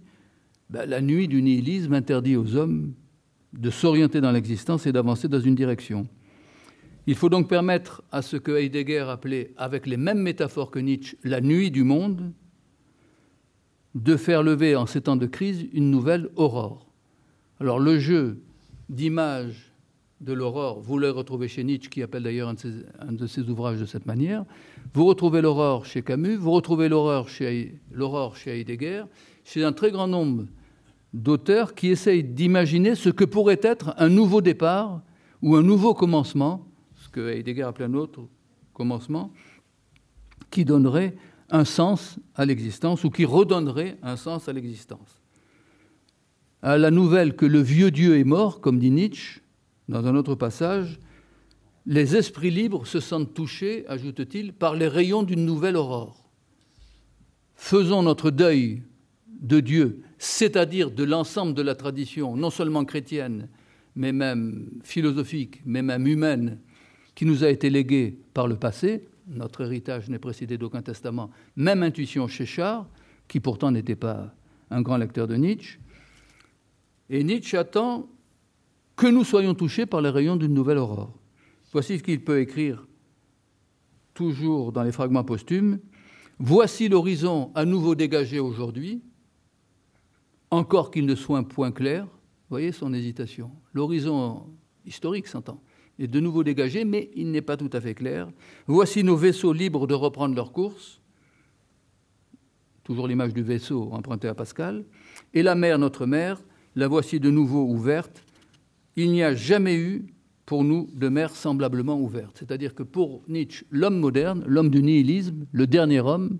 ben, la nuit du nihilisme interdit aux hommes de s'orienter dans l'existence et d'avancer dans une direction. Il faut donc permettre à ce que Heidegger appelait, avec les mêmes métaphores que Nietzsche, la nuit du monde, de faire lever en ces temps de crise une nouvelle aurore. Alors le jeu d'image de l'aurore, vous le retrouvez chez Nietzsche, qui appelle d'ailleurs un, de ses ouvrages de cette manière. Vous retrouvez l'aurore chez Camus, vous retrouvez l'aurore chez, chez Heidegger, chez un très grand nombre d'auteurs qui essayent d'imaginer ce que pourrait être un nouveau départ ou un nouveau commencement, ce que Heidegger appelait un autre commencement, qui donnerait un sens à l'existence ou qui redonnerait un sens à l'existence. À la nouvelle que le vieux Dieu est mort, comme dit Nietzsche dans un autre passage, les esprits libres se sentent touchés, ajoute-t-il, par les rayons d'une nouvelle aurore. Faisons notre deuil de Dieu, c'est-à-dire de l'ensemble de la tradition, non seulement chrétienne, mais même philosophique, mais même humaine, qui nous a été léguée par le passé, notre héritage n'est précédé d'aucun testament, même intuition chez Char, qui pourtant n'était pas un grand lecteur de Nietzsche. Et Nietzsche attend que nous soyons touchés par les rayons d'une nouvelle aurore. Voici ce qu'il peut écrire, toujours dans les fragments posthumes. Voici l'horizon à nouveau dégagé aujourd'hui, encore qu'il ne soit point clair. Voyez son hésitation. L'horizon historique s'entend est de nouveau dégagé, mais il n'est pas tout à fait clair. Voici nos vaisseaux libres de reprendre leur course. Toujours l'image du vaisseau emprunté à Pascal. Et la mer, notre mer, la voici de nouveau ouverte. Il n'y a jamais eu pour nous de mer semblablement ouverte. C'est-à-dire que pour Nietzsche, l'homme moderne, l'homme du nihilisme, le dernier homme,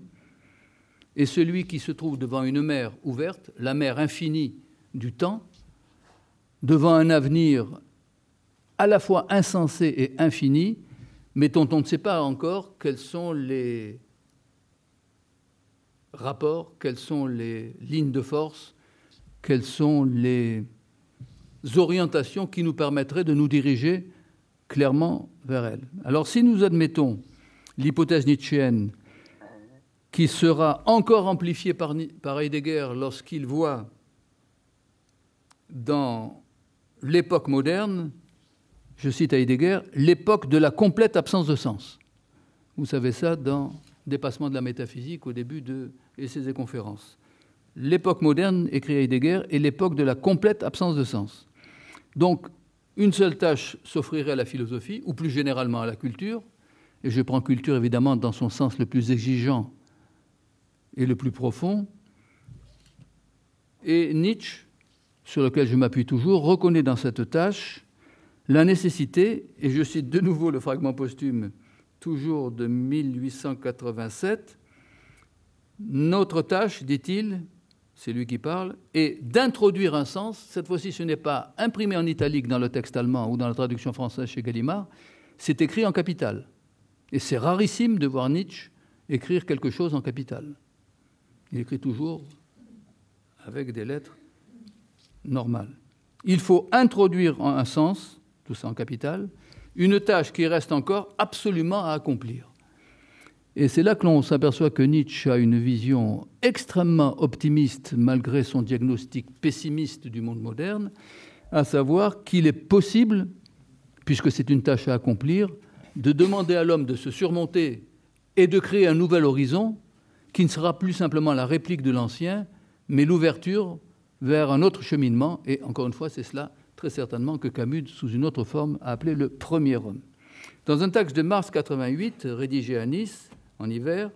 est celui qui se trouve devant une mer ouverte, la mer infinie du temps, devant un avenir à la fois insensé et infini, mais dont on ne sait pas encore quels sont les rapports, quelles sont les lignes de force, quelles sont les orientations qui nous permettraient de nous diriger clairement vers elles. Alors si nous admettons l'hypothèse nietzschéenne qui sera encore amplifié par, par Heidegger lorsqu'il voit dans l'époque moderne, je cite Heidegger, l'époque de la complète absence de sens. Vous savez ça dans Dépassement de la métaphysique au début de Essais et conférences. L'époque moderne, écrit Heidegger, est l'époque de la complète absence de sens. Donc, une seule tâche s'offrirait à la philosophie, ou plus généralement à la culture, et je prends culture évidemment dans son sens le plus exigeant et le plus profond. Et Nietzsche, sur lequel je m'appuie toujours, reconnaît dans cette tâche la nécessité, et je cite de nouveau le fragment posthume, toujours de 1887, notre tâche, dit-il, c'est lui qui parle, est d'introduire un sens. Cette fois-ci, ce n'est pas imprimé en italique dans le texte allemand ou dans la traduction française chez Gallimard, c'est écrit en capital. Et c'est rarissime de voir Nietzsche écrire quelque chose en capital. Il écrit toujours avec des lettres normales. Il faut introduire un sens, tout ça en capital, une tâche qui reste encore absolument à accomplir. Et c'est là que l'on s'aperçoit que Nietzsche a une vision extrêmement optimiste malgré son diagnostic pessimiste du monde moderne, à savoir qu'il est possible, puisque c'est une tâche à accomplir, de demander à l'homme de se surmonter et de créer un nouvel horizon qui ne sera plus simplement la réplique de l'ancien, mais l'ouverture vers un autre cheminement, et encore une fois, c'est cela très certainement que Camus, sous une autre forme, a appelé le premier homme. Dans un texte de mars 88, rédigé à Nice, en hiver,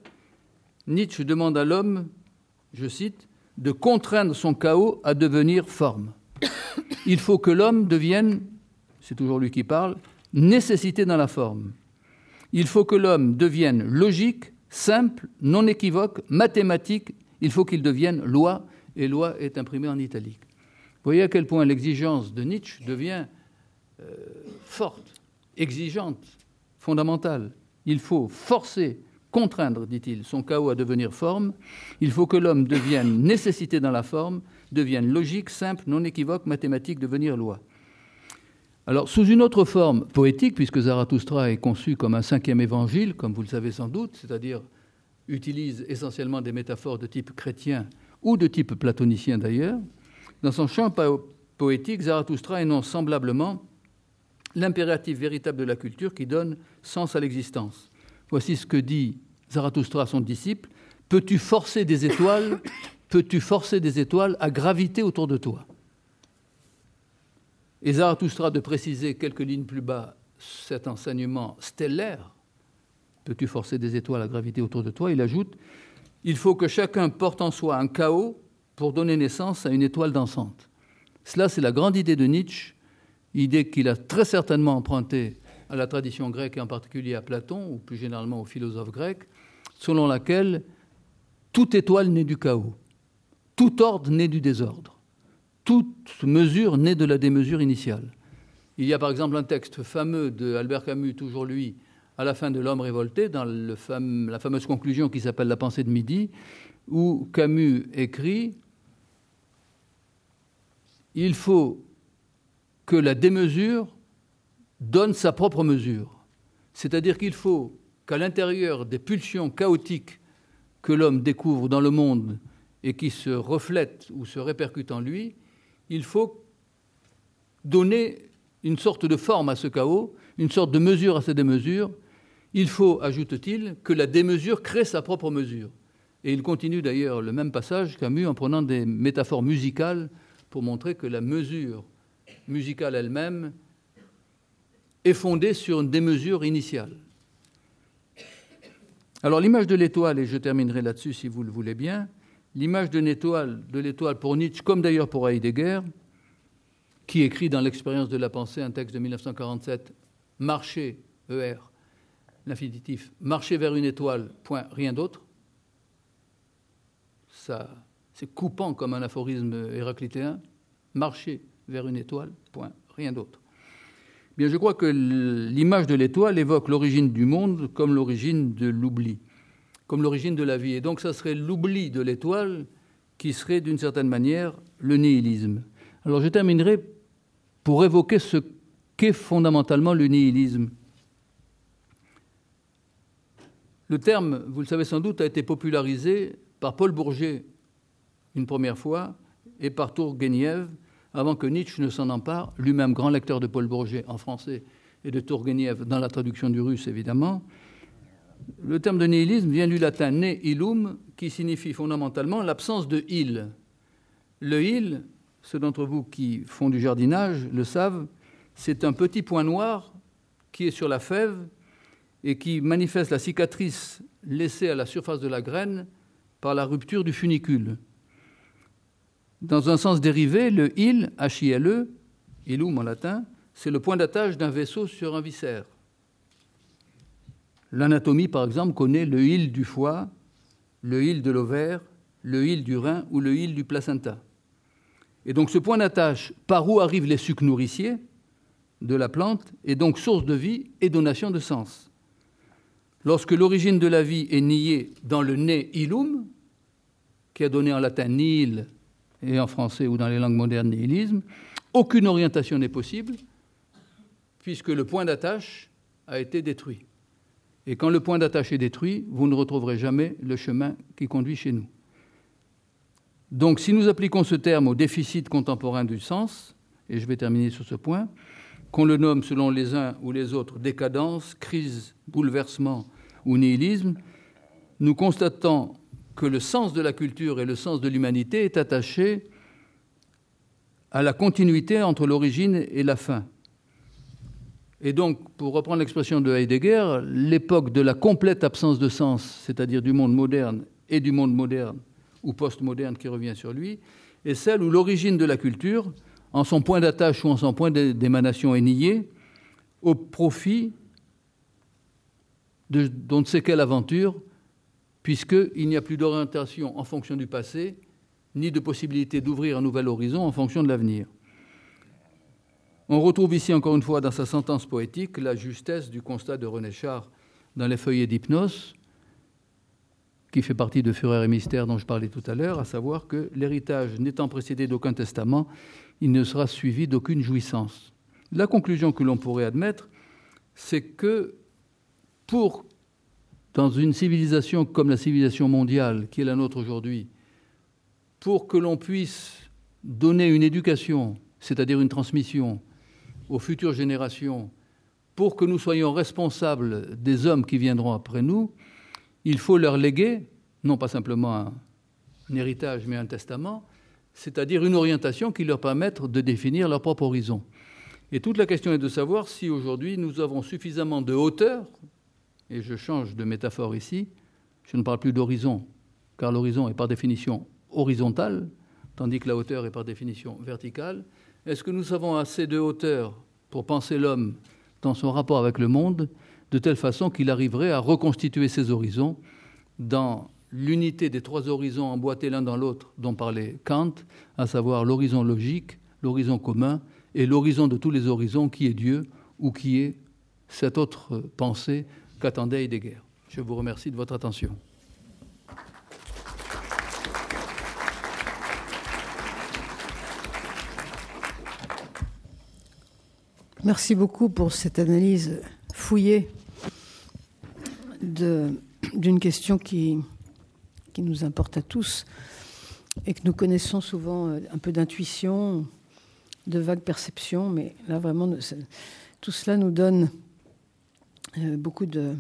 Nietzsche demande à l'homme, je cite, de contraindre son chaos à devenir forme. Il faut que l'homme devienne, c'est toujours lui qui parle, nécessité dans la forme. Il faut que l'homme devienne logique, simple, non équivoque, mathématique. Il faut qu'il devienne loi, et loi est imprimée en italique. Voyez à quel point l'exigence de Nietzsche devient euh, forte, exigeante, fondamentale. Il faut forcer, contraindre, dit-il, son chaos à devenir forme. Il faut que l'homme devienne nécessité dans la forme, devienne logique, simple, non équivoque, mathématique, devenir loi. Alors, sous une autre forme poétique, puisque Zarathustra est conçu comme un cinquième évangile, comme vous le savez sans doute, c'est-à-dire utilise essentiellement des métaphores de type chrétien ou de type platonicien d'ailleurs, dans son champ poétique, Zarathustra énonce semblablement l'impératif véritable de la culture qui donne sens à l'existence. Voici ce que dit Zarathustra à son disciple. Peux-tu forcer des étoiles (coughs) Peux-tu forcer des étoiles à graviter autour de toi? Et Zarathustra de préciser quelques lignes plus bas cet enseignement stellaire, peux-tu forcer des étoiles à graviter autour de toi? Il ajoute, il faut que chacun porte en soi un chaos pour donner naissance à une étoile dansante. Cela, c'est la grande idée de Nietzsche, idée qu'il a très certainement empruntée à la tradition grecque et en particulier à Platon, ou plus généralement aux philosophes grecs, selon laquelle toute étoile naît du chaos, tout ordre naît du désordre toute mesure naît de la démesure initiale. Il y a par exemple un texte fameux de Albert Camus, toujours lui, à la fin de L'homme révolté, dans la fameuse conclusion qui s'appelle La pensée de midi, où Camus écrit Il faut que la démesure donne sa propre mesure. C'est-à-dire qu'il faut qu'à l'intérieur des pulsions chaotiques que l'homme découvre dans le monde et qui se reflètent ou se répercutent en lui, il faut donner une sorte de forme à ce chaos, une sorte de mesure à ces démesures. Il faut, ajoute-t-il, que la démesure crée sa propre mesure. Et il continue d'ailleurs le même passage, Camus, en prenant des métaphores musicales pour montrer que la mesure musicale elle-même est fondée sur une démesure initiale. Alors l'image de l'étoile, et je terminerai là-dessus si vous le voulez bien, l'image de l'étoile, pour Nietzsche, comme d'ailleurs pour Heidegger, qui écrit dans L'expérience de la pensée un texte de 1947, Marcher, ER, l'infinitif, marcher vers une étoile, point, rien d'autre. C'est coupant comme un aphorisme héraclitéen. Marcher vers une étoile, point, rien d'autre. Je crois que l'image de l'étoile évoque l'origine du monde comme l'origine de l'oubli comme l'origine de la vie. Et donc ça serait l'oubli de l'étoile qui serait d'une certaine manière le nihilisme. Alors je terminerai pour évoquer ce qu'est fondamentalement le nihilisme. Le terme, vous le savez sans doute, a été popularisé par Paul Bourget une première fois et par Tourgueniev avant que Nietzsche ne s'en empare, lui-même grand lecteur de Paul Bourget en français et de Tourgueniev dans la traduction du russe évidemment. Le terme de nihilisme vient du latin ne illum, qui signifie fondamentalement l'absence de il. Le il, ceux d'entre vous qui font du jardinage le savent, c'est un petit point noir qui est sur la fève et qui manifeste la cicatrice laissée à la surface de la graine par la rupture du funicule. Dans un sens dérivé, le il, H-I-L-E, illum en latin, c'est le point d'attache d'un vaisseau sur un viscère. L'anatomie, par exemple, connaît le hil du foie, le hil de l'ovaire, le hil du rein ou le hil du placenta. Et donc ce point d'attache par où arrivent les sucs nourriciers de la plante est donc source de vie et donation de sens. Lorsque l'origine de la vie est niée dans le ne ilum, qui a donné en latin nihil et en français ou dans les langues modernes nihilisme, aucune orientation n'est possible puisque le point d'attache a été détruit. Et quand le point d'attache est détruit, vous ne retrouverez jamais le chemin qui conduit chez nous. Donc si nous appliquons ce terme au déficit contemporain du sens, et je vais terminer sur ce point, qu'on le nomme selon les uns ou les autres décadence, crise, bouleversement ou nihilisme, nous constatons que le sens de la culture et le sens de l'humanité est attaché à la continuité entre l'origine et la fin. Et donc, pour reprendre l'expression de Heidegger, l'époque de la complète absence de sens, c'est-à-dire du monde moderne et du monde moderne ou postmoderne qui revient sur lui, est celle où l'origine de la culture, en son point d'attache ou en son point d'émanation, est niée au profit de d'on ne sait quelle aventure, puisqu'il n'y a plus d'orientation en fonction du passé, ni de possibilité d'ouvrir un nouvel horizon en fonction de l'avenir. On retrouve ici encore une fois dans sa sentence poétique la justesse du constat de René Char dans les feuillets d'hypnose, qui fait partie de Fureur et Mystère dont je parlais tout à l'heure, à savoir que l'héritage n'étant précédé d'aucun testament, il ne sera suivi d'aucune jouissance. La conclusion que l'on pourrait admettre, c'est que pour, dans une civilisation comme la civilisation mondiale, qui est la nôtre aujourd'hui, pour que l'on puisse donner une éducation, c'est-à-dire une transmission, aux futures générations, pour que nous soyons responsables des hommes qui viendront après nous, il faut leur léguer, non pas simplement un, héritage, mais un testament, c'est-à-dire une orientation qui leur permette de définir leur propre horizon. Et toute la question est de savoir si aujourd'hui nous avons suffisamment de hauteur, et je change de métaphore ici, je ne parle plus d'horizon, car l'horizon est par définition horizontal, tandis que la hauteur est par définition verticale. Est-ce que nous avons assez de hauteur pour penser l'homme dans son rapport avec le monde, de telle façon qu'il arriverait à reconstituer ses horizons dans l'unité des trois horizons emboîtés l'un dans l'autre dont parlait Kant, à savoir l'horizon logique, l'horizon commun et l'horizon de tous les horizons qui est Dieu ou qui est cette autre pensée qu'attendait Heidegger. Je vous remercie de votre attention. Merci beaucoup pour cette analyse fouillée d'une question qui, qui nous importe à tous et que nous connaissons souvent euh, un peu d'intuition, de vague perception, mais là vraiment, tout cela nous donne beaucoup de,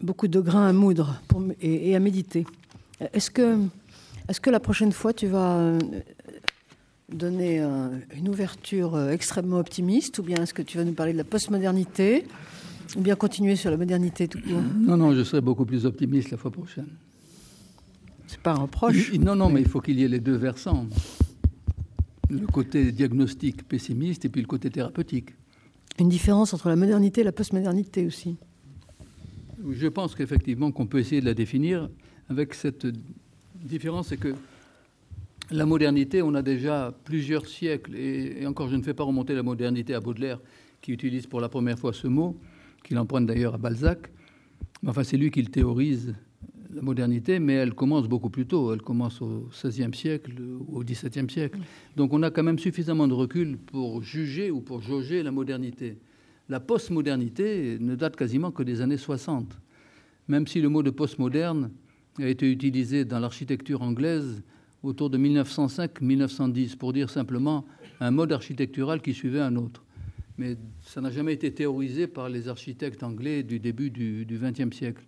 beaucoup de grains à moudre pour, et, à méditer. Est-ce que, est que la prochaine fois, tu vas euh, donner une ouverture extrêmement optimiste ou bien est-ce que tu vas nous parler de la postmodernité ou bien continuer sur la modernité tout court? Non, non, je serai beaucoup plus optimiste la fois prochaine. C'est pas un reproche. Non, non, mais il faut qu'il y ait les deux versants. Le côté diagnostic pessimiste et puis le côté thérapeutique. Une différence entre la modernité et la postmodernité aussi. Je pense qu'effectivement qu'on peut essayer de la définir avec cette différence, c'est que la modernité, on a déjà plusieurs siècles, et, encore je ne fais pas remonter la modernité à Baudelaire, qui utilise pour la première fois ce mot, qu'il emprunte d'ailleurs à Balzac. Enfin, c'est lui qui le théorise, la modernité, mais elle commence beaucoup plus tôt. Elle commence au XVIe siècle ou au XVIIe siècle. Donc on a quand même suffisamment de recul pour juger ou pour jauger la modernité. La postmodernité ne date quasiment que des années 60. Même si le mot de postmoderne a été utilisé dans l'architecture anglaise autour de 1905-1910 pour dire simplement un mode architectural qui suivait un autre mais ça n'a jamais été théorisé par les architectes anglais du début du XXe siècle.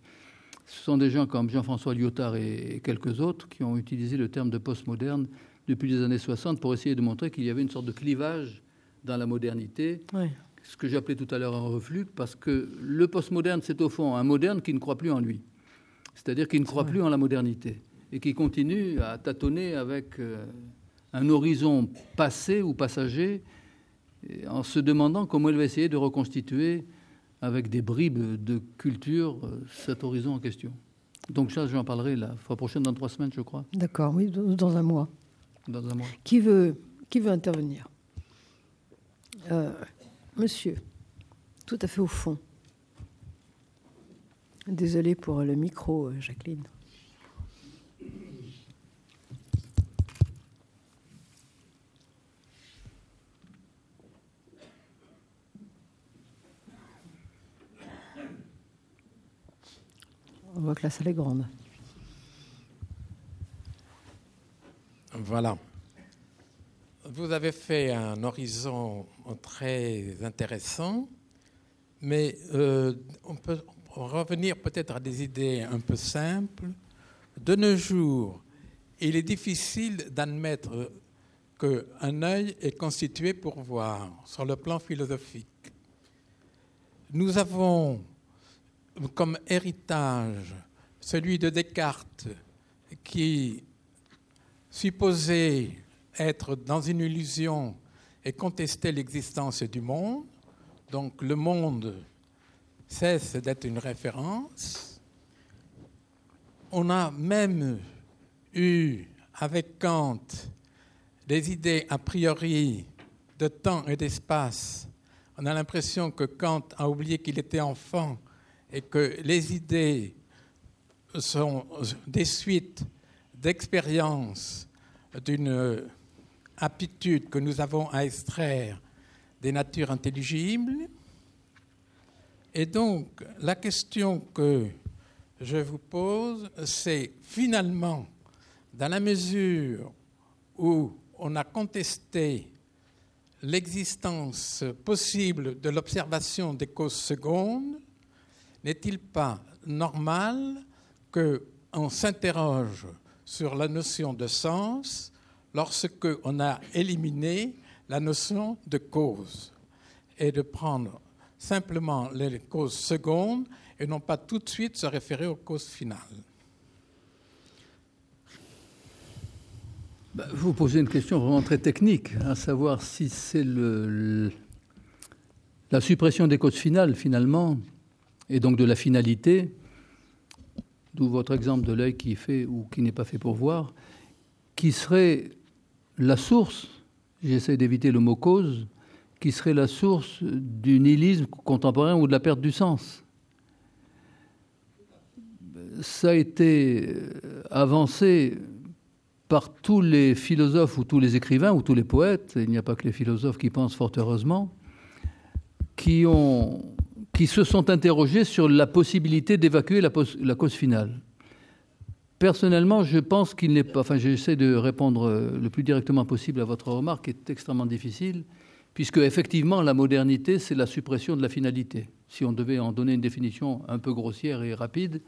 Ce sont des gens comme Jean-François Lyotard et quelques autres qui ont utilisé le terme de postmoderne depuis les années 60 pour essayer de montrer qu'il y avait une sorte de clivage dans la modernité, ce que j'appelais tout à l'heure un reflux, parce que le postmoderne, c'est au fond un moderne qui ne croit plus en lui, c'est-à-dire qui ne croit plus en la modernité et qui continue à tâtonner avec euh, un horizon passé ou passager en se demandant comment elle va essayer de reconstituer avec des bribes de culture euh, cet horizon en question. Donc ça, j'en parlerai la fois prochaine, dans trois semaines, je crois. D'accord, oui, dans un mois. Dans un mois. Qui veut, qui veut intervenir euh, Monsieur, tout à fait au fond. Désolé pour le micro, euh, Jacqueline. On voit que la salle est grande. Voilà. Vous avez fait un horizon très intéressant, mais euh, on peut revenir peut-être à des idées un peu simples de nos jours, il est difficile d'admettre qu'un œil est constitué pour voir sur le plan philosophique. Nous avons comme héritage celui de Descartes qui supposait être dans une illusion et contester l'existence du monde. Donc le monde cesse d'être une référence. On a même eu avec Kant des idées a priori de temps et d'espace. On a l'impression que Kant a oublié qu'il était enfant et que les idées sont des suites d'expériences d'une aptitude que nous avons à extraire des natures intelligibles. Et donc, la question que je vous pose, c'est finalement, dans la mesure où on a contesté l'existence possible de l'observation des causes secondes, n'est-il pas normal qu'on s'interroge sur la notion de sens lorsque on a éliminé la notion de cause et de prendre simplement les causes secondes et non pas tout de suite se référer aux causes finales? Bah, vous posez une question vraiment très technique, à savoir si c'est la suppression des causes finales finalement, et donc de la finalité, d'où votre exemple de l'œil qui est fait ou qui n'est pas fait pour voir, qui serait la source, j'essaie d'éviter le mot cause, qui serait la source du nihilisme contemporain ou de la perte du sens. Ça a été avancé par tous les philosophes ou tous les écrivains ou tous les poètes, il n'y a pas que les philosophes qui pensent fort heureusement, qui, ont, qui se sont interrogés sur la possibilité d'évacuer la, cause finale. Personnellement, je pense qu'il n'est pas. Enfin, j'essaie de répondre le plus directement possible à votre remarque, qui est extrêmement difficile, puisque effectivement, la modernité, c'est la suppression de la finalité. Si on devait en donner une définition un peu grossière et rapide,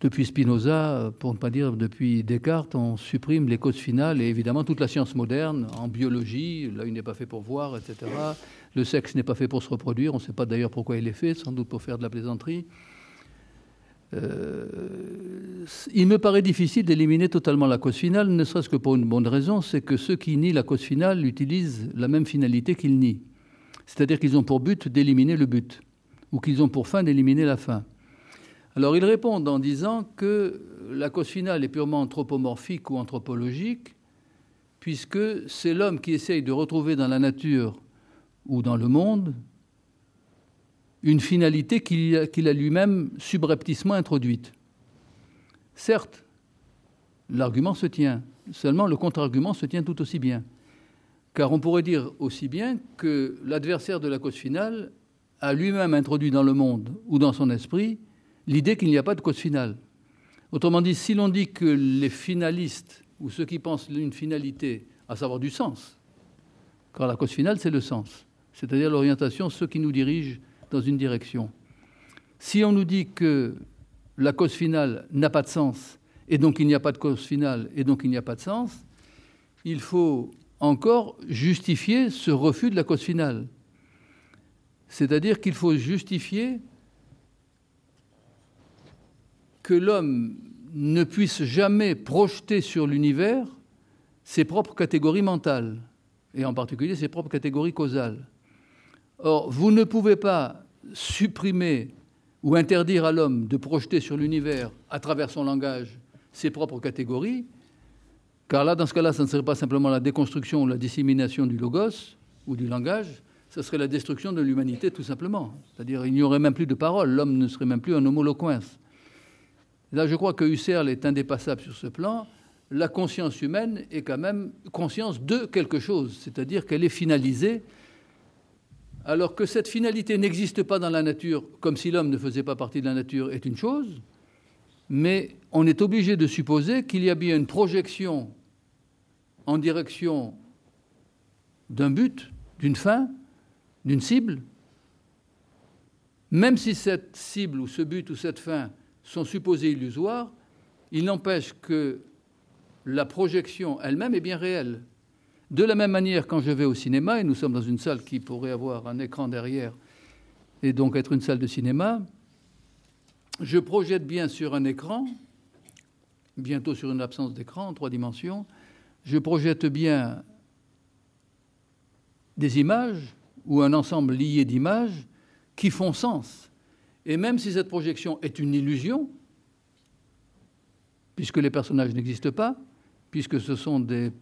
depuis Spinoza, pour ne pas dire depuis Descartes, on supprime les causes finales et évidemment toute la science moderne, en biologie, l'œil n'est pas fait pour voir, etc. Le sexe n'est pas fait pour se reproduire, on ne sait pas d'ailleurs pourquoi il est fait, sans doute pour faire de la plaisanterie. Euh, il me paraît difficile d'éliminer totalement la cause finale, ne serait-ce que pour une bonne raison, c'est que ceux qui nient la cause finale utilisent la même finalité qu'ils nient. C'est-à-dire qu'ils ont pour but d'éliminer le but, ou qu'ils ont pour fin d'éliminer la fin. Alors ils répondent en disant que la cause finale est purement anthropomorphique ou anthropologique, puisque c'est l'homme qui essaye de retrouver dans la nature ou dans le monde une finalité qu'il a lui-même subrepticement introduite. Certes, l'argument se tient, seulement le contre-argument se tient tout aussi bien. Car on pourrait dire aussi bien que l'adversaire de la cause finale a lui-même introduit dans le monde ou dans son esprit l'idée qu'il n'y a pas de cause finale. Autrement dit, si l'on dit que les finalistes, ou ceux qui pensent une finalité, à savoir du sens, car la cause finale, c'est le sens, c'est-à-dire l'orientation, ceux qui nous dirigent dans une direction. Si on nous dit que la cause finale n'a pas de sens, et donc il n'y a pas de cause finale, et donc il n'y a pas de sens, il faut encore justifier ce refus de la cause finale. C'est-à-dire qu'il faut justifier que l'homme ne puisse jamais projeter sur l'univers ses propres catégories mentales, et en particulier ses propres catégories causales. Or, vous ne pouvez pas supprimer ou interdire à l'homme de projeter sur l'univers, à travers son langage, ses propres catégories, car là, dans ce cas-là, ça ne serait pas simplement la déconstruction ou la dissémination du logos ou du langage, ce serait la destruction de l'humanité tout simplement. C'est-à-dire il n'y aurait même plus de parole, l'homme ne serait même plus un homo loquens. Là, je crois que Husserl est indépassable sur ce plan. La conscience humaine est quand même conscience de quelque chose, c'est-à-dire qu'elle est finalisée, alors que cette finalité n'existe pas dans la nature, comme si l'homme ne faisait pas partie de la nature, est une chose, mais on est obligé de supposer qu'il y a bien une projection en direction d'un but, d'une fin, d'une cible, même si cette cible ou ce but ou cette fin sont supposés illusoires, Il n'empêche que la projection elle-même est bien réelle. De la même manière, quand je vais au cinéma, et nous sommes dans une salle qui pourrait avoir un écran derrière, et donc être une salle de cinéma, je projette bien sur un écran, bientôt sur une absence d'écran en trois dimensions, je projette bien des images ou un ensemble lié d'images qui font sens. Et même si cette projection est une illusion, puisque les personnages n'existent pas, puisque ce sont des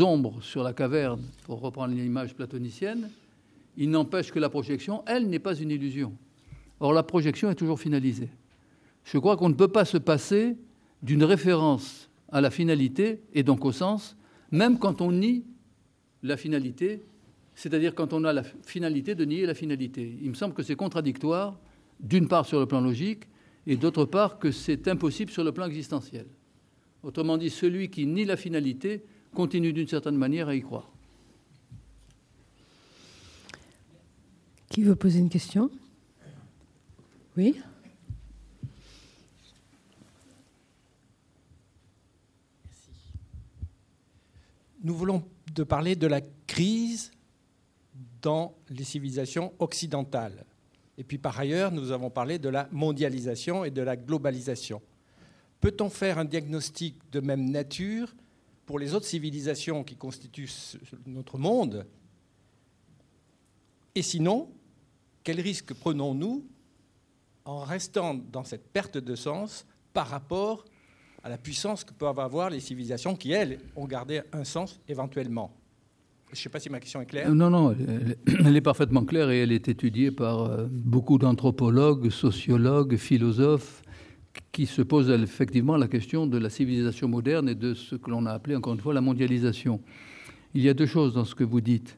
ombres sur la caverne, pour reprendre l'image platonicienne, il n'empêche que la projection, elle, n'est pas une illusion. Or, la projection est toujours finalisée. Je crois qu'on ne peut pas se passer d'une référence à la finalité, et donc au sens, même quand on nie la finalité, c'est-à-dire quand on a la finalité de nier la finalité. Il me semble que c'est contradictoire, d'une part sur le plan logique, et d'autre part que c'est impossible sur le plan existentiel. Autrement dit, celui qui nie la finalité continue d'une certaine manière à y croire. Qui veut poser une question? Oui? Nous voulons de parler de la crise dans les civilisations occidentales. Et puis par ailleurs, nous avons parlé de la mondialisation et de la globalisation. Peut-on faire un diagnostic de même nature pour les autres civilisations qui constituent notre monde Et sinon, quel risque prenons-nous en restant dans cette perte de sens par rapport à la puissance que peuvent avoir les civilisations qui, elles, ont gardé un sens éventuellement? Je ne sais pas si ma question est claire. Non, non, elle, est parfaitement claire et elle est étudiée par euh, beaucoup d'anthropologues, sociologues, philosophes qui se posent effectivement la question de la civilisation moderne et de ce que l'on a appelé encore une fois la mondialisation. Il y a deux choses dans ce que vous dites.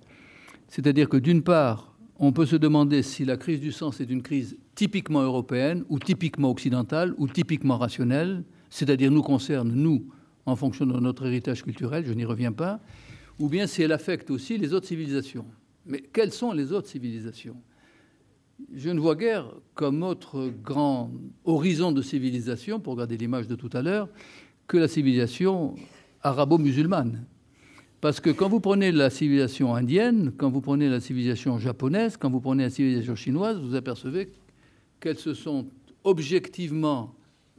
C'est-à-dire que d'une part, on peut se demander si la crise du sens est une crise typiquement européenne ou typiquement occidentale ou typiquement rationnelle, c'est-à-dire nous concerne, nous, en fonction de notre héritage culturel, je n'y reviens pas, ou bien si elle affecte aussi les autres civilisations. Mais quelles sont les autres civilisations? Je ne vois guère comme autre grand horizon de civilisation, pour regarder l'image de tout à l'heure, que la civilisation arabo-musulmane. Parce que quand vous prenez la civilisation indienne, quand vous prenez la civilisation japonaise, quand vous prenez la civilisation chinoise, vous apercevez qu'elles se sont objectivement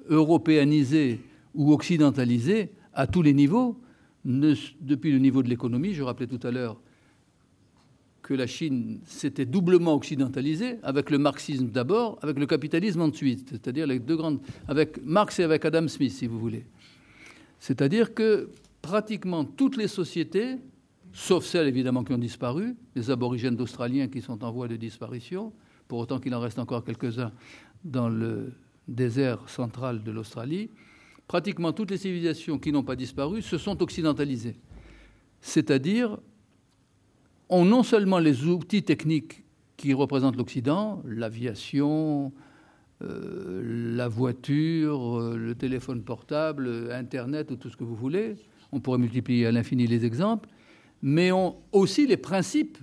européanisées ou occidentalisées à tous les niveaux, depuis le niveau de l'économie. Je rappelais tout à l'heure que la Chine s'était doublement occidentalisée, avec le marxisme d'abord, avec le capitalisme ensuite, c'est-à-dire deux grandes, avec Marx et avec Adam Smith, si vous voulez. C'est-à-dire que pratiquement toutes les sociétés, sauf celles évidemment qui ont disparu, les aborigènes d'Australiens qui sont en voie de disparition, pour autant qu'il en reste encore quelques-uns dans le désert central de l'Australie, pratiquement toutes les civilisations qui n'ont pas disparu se sont occidentalisées. C'est-à-dire, ont non seulement les outils techniques qui représentent l'Occident, l'aviation, euh, la voiture, euh, le téléphone portable, Internet ou tout ce que vous voulez, on pourrait multiplier à l'infini les exemples, mais ont aussi les principes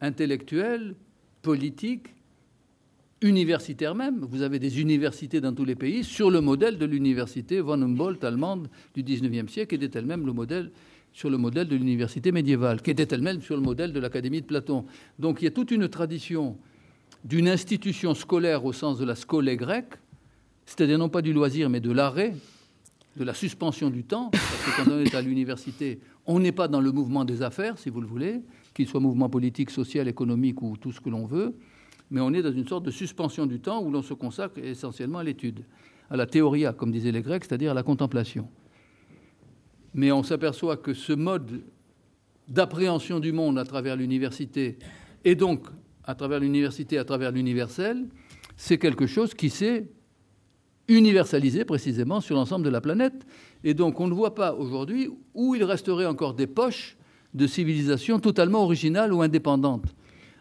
intellectuels, politiques, universitaire même. Vous avez des universités dans tous les pays sur le modèle de l'université von Humboldt allemande du XIXe siècle, qui était elle-même le modèle sur le modèle de l'université médiévale, qui était elle-même sur le modèle de l'Académie de Platon. Donc il y a toute une tradition d'une institution scolaire au sens de la scolée grecque, c'est-à-dire non pas du loisir, mais de l'arrêt, de la suspension du temps, parce que quand on est à l'université, on n'est pas dans le mouvement des affaires, si vous le voulez, qu'il soit mouvement politique, social, économique ou tout ce que l'on veut mais on est dans une sorte de suspension du temps où l'on se consacre essentiellement à l'étude, à la théoria, comme disaient les Grecs, c'est-à-dire à la contemplation. Mais on s'aperçoit que ce mode d'appréhension du monde à travers l'université, et donc à travers l'université, à travers l'universel, c'est quelque chose qui s'est universalisé précisément sur l'ensemble de la planète. Et donc on ne voit pas aujourd'hui où il resterait encore des poches de civilisation totalement originales ou indépendantes.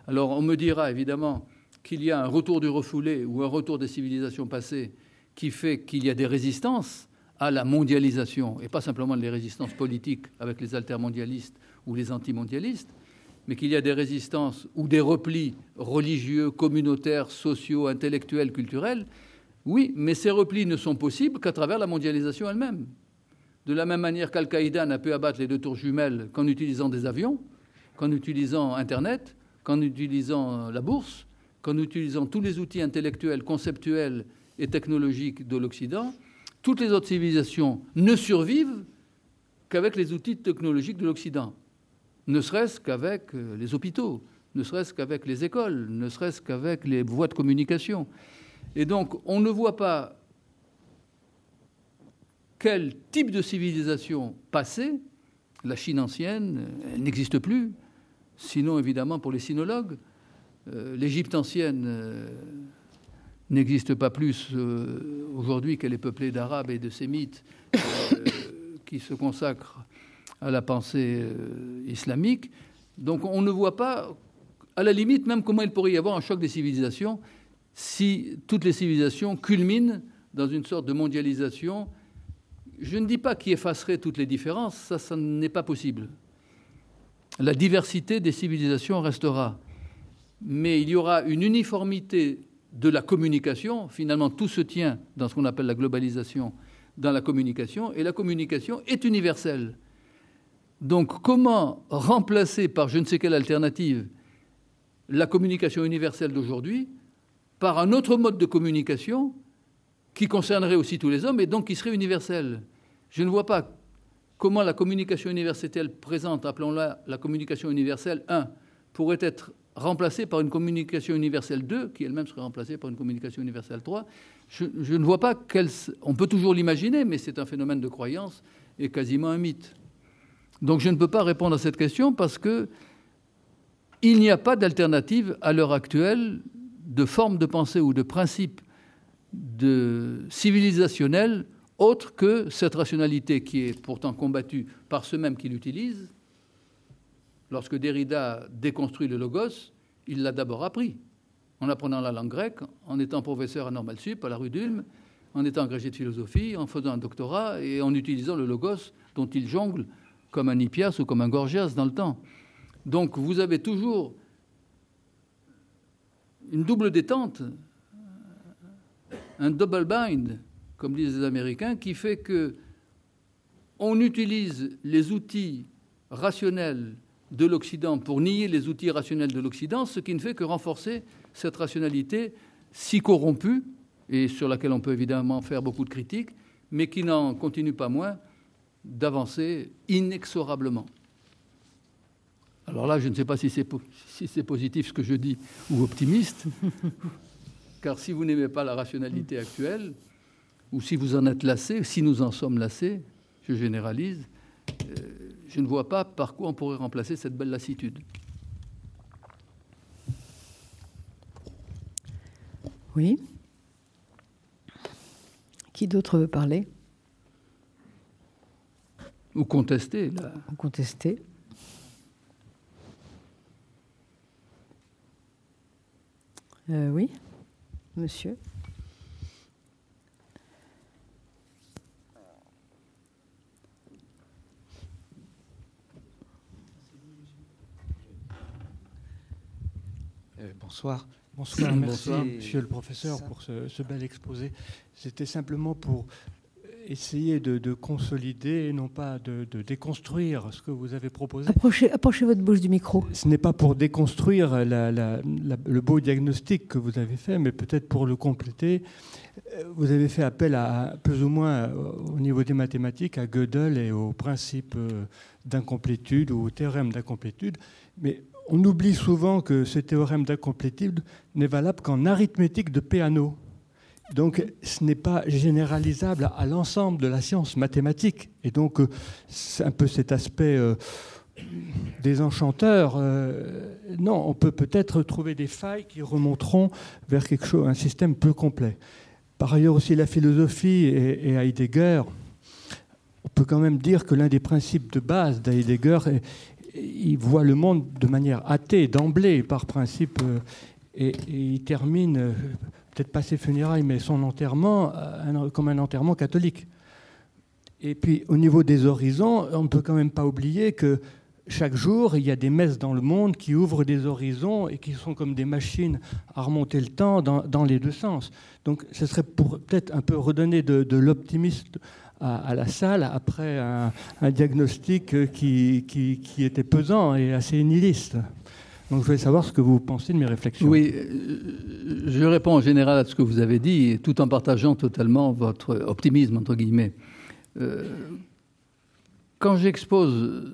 Alors on me dira évidemment, qu'il y a un retour du refoulé ou un retour des civilisations passées qui fait qu'il y a des résistances à la mondialisation, et pas simplement des résistances politiques avec les altermondialistes ou les antimondialistes, mais qu'il y a des résistances ou des replis religieux, communautaires, sociaux, intellectuels, culturels, Oui, mais ces replis ne sont possibles qu'à travers la mondialisation elle-même. De la même manière qu'Al-Qaïda n'a pu abattre les deux tours jumelles qu'en utilisant des avions, qu'en utilisant Internet, qu'en utilisant la bourse, qu'en utilisant tous les outils intellectuels, conceptuels et technologiques de l'Occident, toutes les autres civilisations ne survivent qu'avec les outils technologiques de l'Occident, ne serait-ce qu'avec euh, les hôpitaux, ne serait-ce qu'avec les écoles, ne serait-ce qu'avec les voies de communication. Et donc, on ne voit pas quel type de civilisation passée, la Chine ancienne, elle n'existe plus, sinon évidemment pour les sinologues, euh, l'Égypte ancienne euh, n'existe pas plus euh, aujourd'hui qu'elle est peuplée d'Arabes et de Sémites (coughs) qui se consacrent à la pensée islamique. Donc on ne voit pas, à la limite, même comment il pourrait y avoir un choc des civilisations si toutes les civilisations culminent dans une sorte de mondialisation. Je ne dis pas qui effacerait toutes les différences, ça, ça n'est pas possible. La diversité des civilisations restera, mais il y aura une uniformité de la communication. Finalement, tout se tient dans ce qu'on appelle la globalisation, dans la communication, et la communication est universelle. Donc, comment remplacer par je ne sais quelle alternative la communication universelle d'aujourd'hui par un autre mode de communication qui concernerait aussi tous les hommes et donc qui serait universel? Je ne vois pas comment la communication universelle présente, appelons-la la communication universelle 1, pourrait être remplacée par une communication universelle 2, qui elle-même serait remplacée par une communication universelle 3. Je, ne vois pas quelle... On peut toujours l'imaginer, mais c'est un phénomène de croyance et quasiment un mythe. Donc je ne peux pas répondre à cette question parce que il n'y a pas d'alternative à l'heure actuelle de forme de pensée ou de principe de civilisationnel autre que cette rationalité qui est pourtant combattue par ceux mêmes qui l'utilisent. Lorsque Derrida déconstruit le logos, il l'a d'abord appris en apprenant la langue grecque, en étant professeur à Normal Sup, à la rue d'Ulm, en étant agrégé de philosophie, en faisant un doctorat et en utilisant le logos dont il jongle comme un Hippias ou comme un Gorgias dans le temps. Donc vous avez toujours une double détente, un double bind, comme disent les Américains, qui fait que on utilise les outils rationnels de l'Occident pour nier les outils rationnels de l'Occident, ce qui ne fait que renforcer cette rationalité si corrompue, et sur laquelle on peut évidemment faire beaucoup de critiques, mais qui n'en continue pas moins d'avancer inexorablement. Alors là, je ne sais pas si c'est si positif ce que je dis ou optimiste, (laughs) car si vous n'aimez pas la rationalité actuelle, ou si vous en êtes lassé, si nous en sommes lassés, je généralise, euh, je ne vois pas par quoi on pourrait remplacer cette belle lassitude. Oui. Qui d'autre veut parler? Ou contester là. Ou contester. Euh, oui, monsieur. Bonsoir. Bonsoir, merci, monsieur le professeur, pour ce, ce bel exposé. C'était simplement pour essayer de, consolider et non pas de, déconstruire ce que vous avez proposé. Approchez, approchez votre bouche du micro. Ce n'est pas pour déconstruire le beau diagnostic que vous avez fait, mais peut-être pour le compléter. Vous avez fait appel à plus ou moins euh, au niveau des mathématiques à Gödel et au principe euh, d'incomplétude ou au théorème d'incomplétude, mais on oublie souvent que ce théorème d'incomplétude n'est valable qu'en arithmétique de Peano. Donc ce n'est pas généralisable à l'ensemble de la science mathématique. Et donc euh, c'est un peu cet aspect euh, des enchanteurs. Euh, non, on peut peut-être trouver des failles qui remonteront vers quelque chose, un système plus complet. Par ailleurs aussi la philosophie et, Heidegger, on peut quand même dire que l'un des principes de base d'Heidegger, il voit le monde de manière athée d'emblée par principe et, il termine peut-être pas ses funérailles, mais son enterrement euh, comme un enterrement catholique. Et puis au niveau des horizons, on ne peut quand même pas oublier que chaque jour, il y a des messes dans le monde qui ouvrent des horizons et qui sont comme des machines à remonter le temps dans, les deux sens. Donc, ce serait pour peut-être un peu redonner de, l'optimisme à, la salle après un, diagnostic qui, qui, était pesant et assez nihiliste. Donc, je voulais savoir ce que vous pensez de mes réflexions. Oui, euh, je réponds en général à ce que vous avez dit, tout en partageant totalement votre optimisme, entre guillemets. Euh, quand j'expose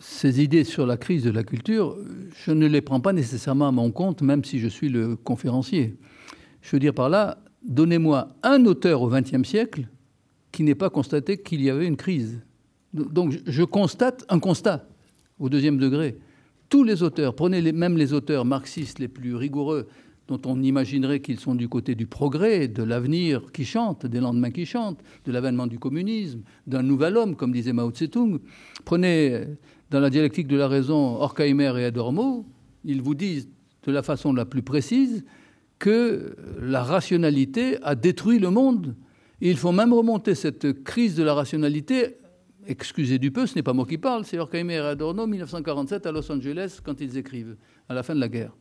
ces idées sur la crise de la culture, je ne les prends pas nécessairement à mon compte, même si je suis le conférencier. Je veux dire par là, donnez-moi un auteur au XXe siècle qui n'ait pas constaté qu'il y avait une crise. Donc je constate un constat au deuxième degré. Tous les auteurs, prenez même les auteurs marxistes les plus rigoureux, dont on imaginerait qu'ils sont du côté du progrès, de l'avenir qui chante, des lendemains qui chantent, de l'avènement du communisme, d'un nouvel homme, comme disait Mao Tse-tung. Prenez dans la dialectique de la raison Horkheimer et Adormo, ils vous disent de la façon la plus précise que la rationalité a détruit le monde. Il faut même remonter cette crise de la rationalité, excusez du peu, ce n'est pas moi qui parle, c'est Horkheimer et Adorno, 1947 à Los Angeles, quand ils écrivent, à la fin de la guerre.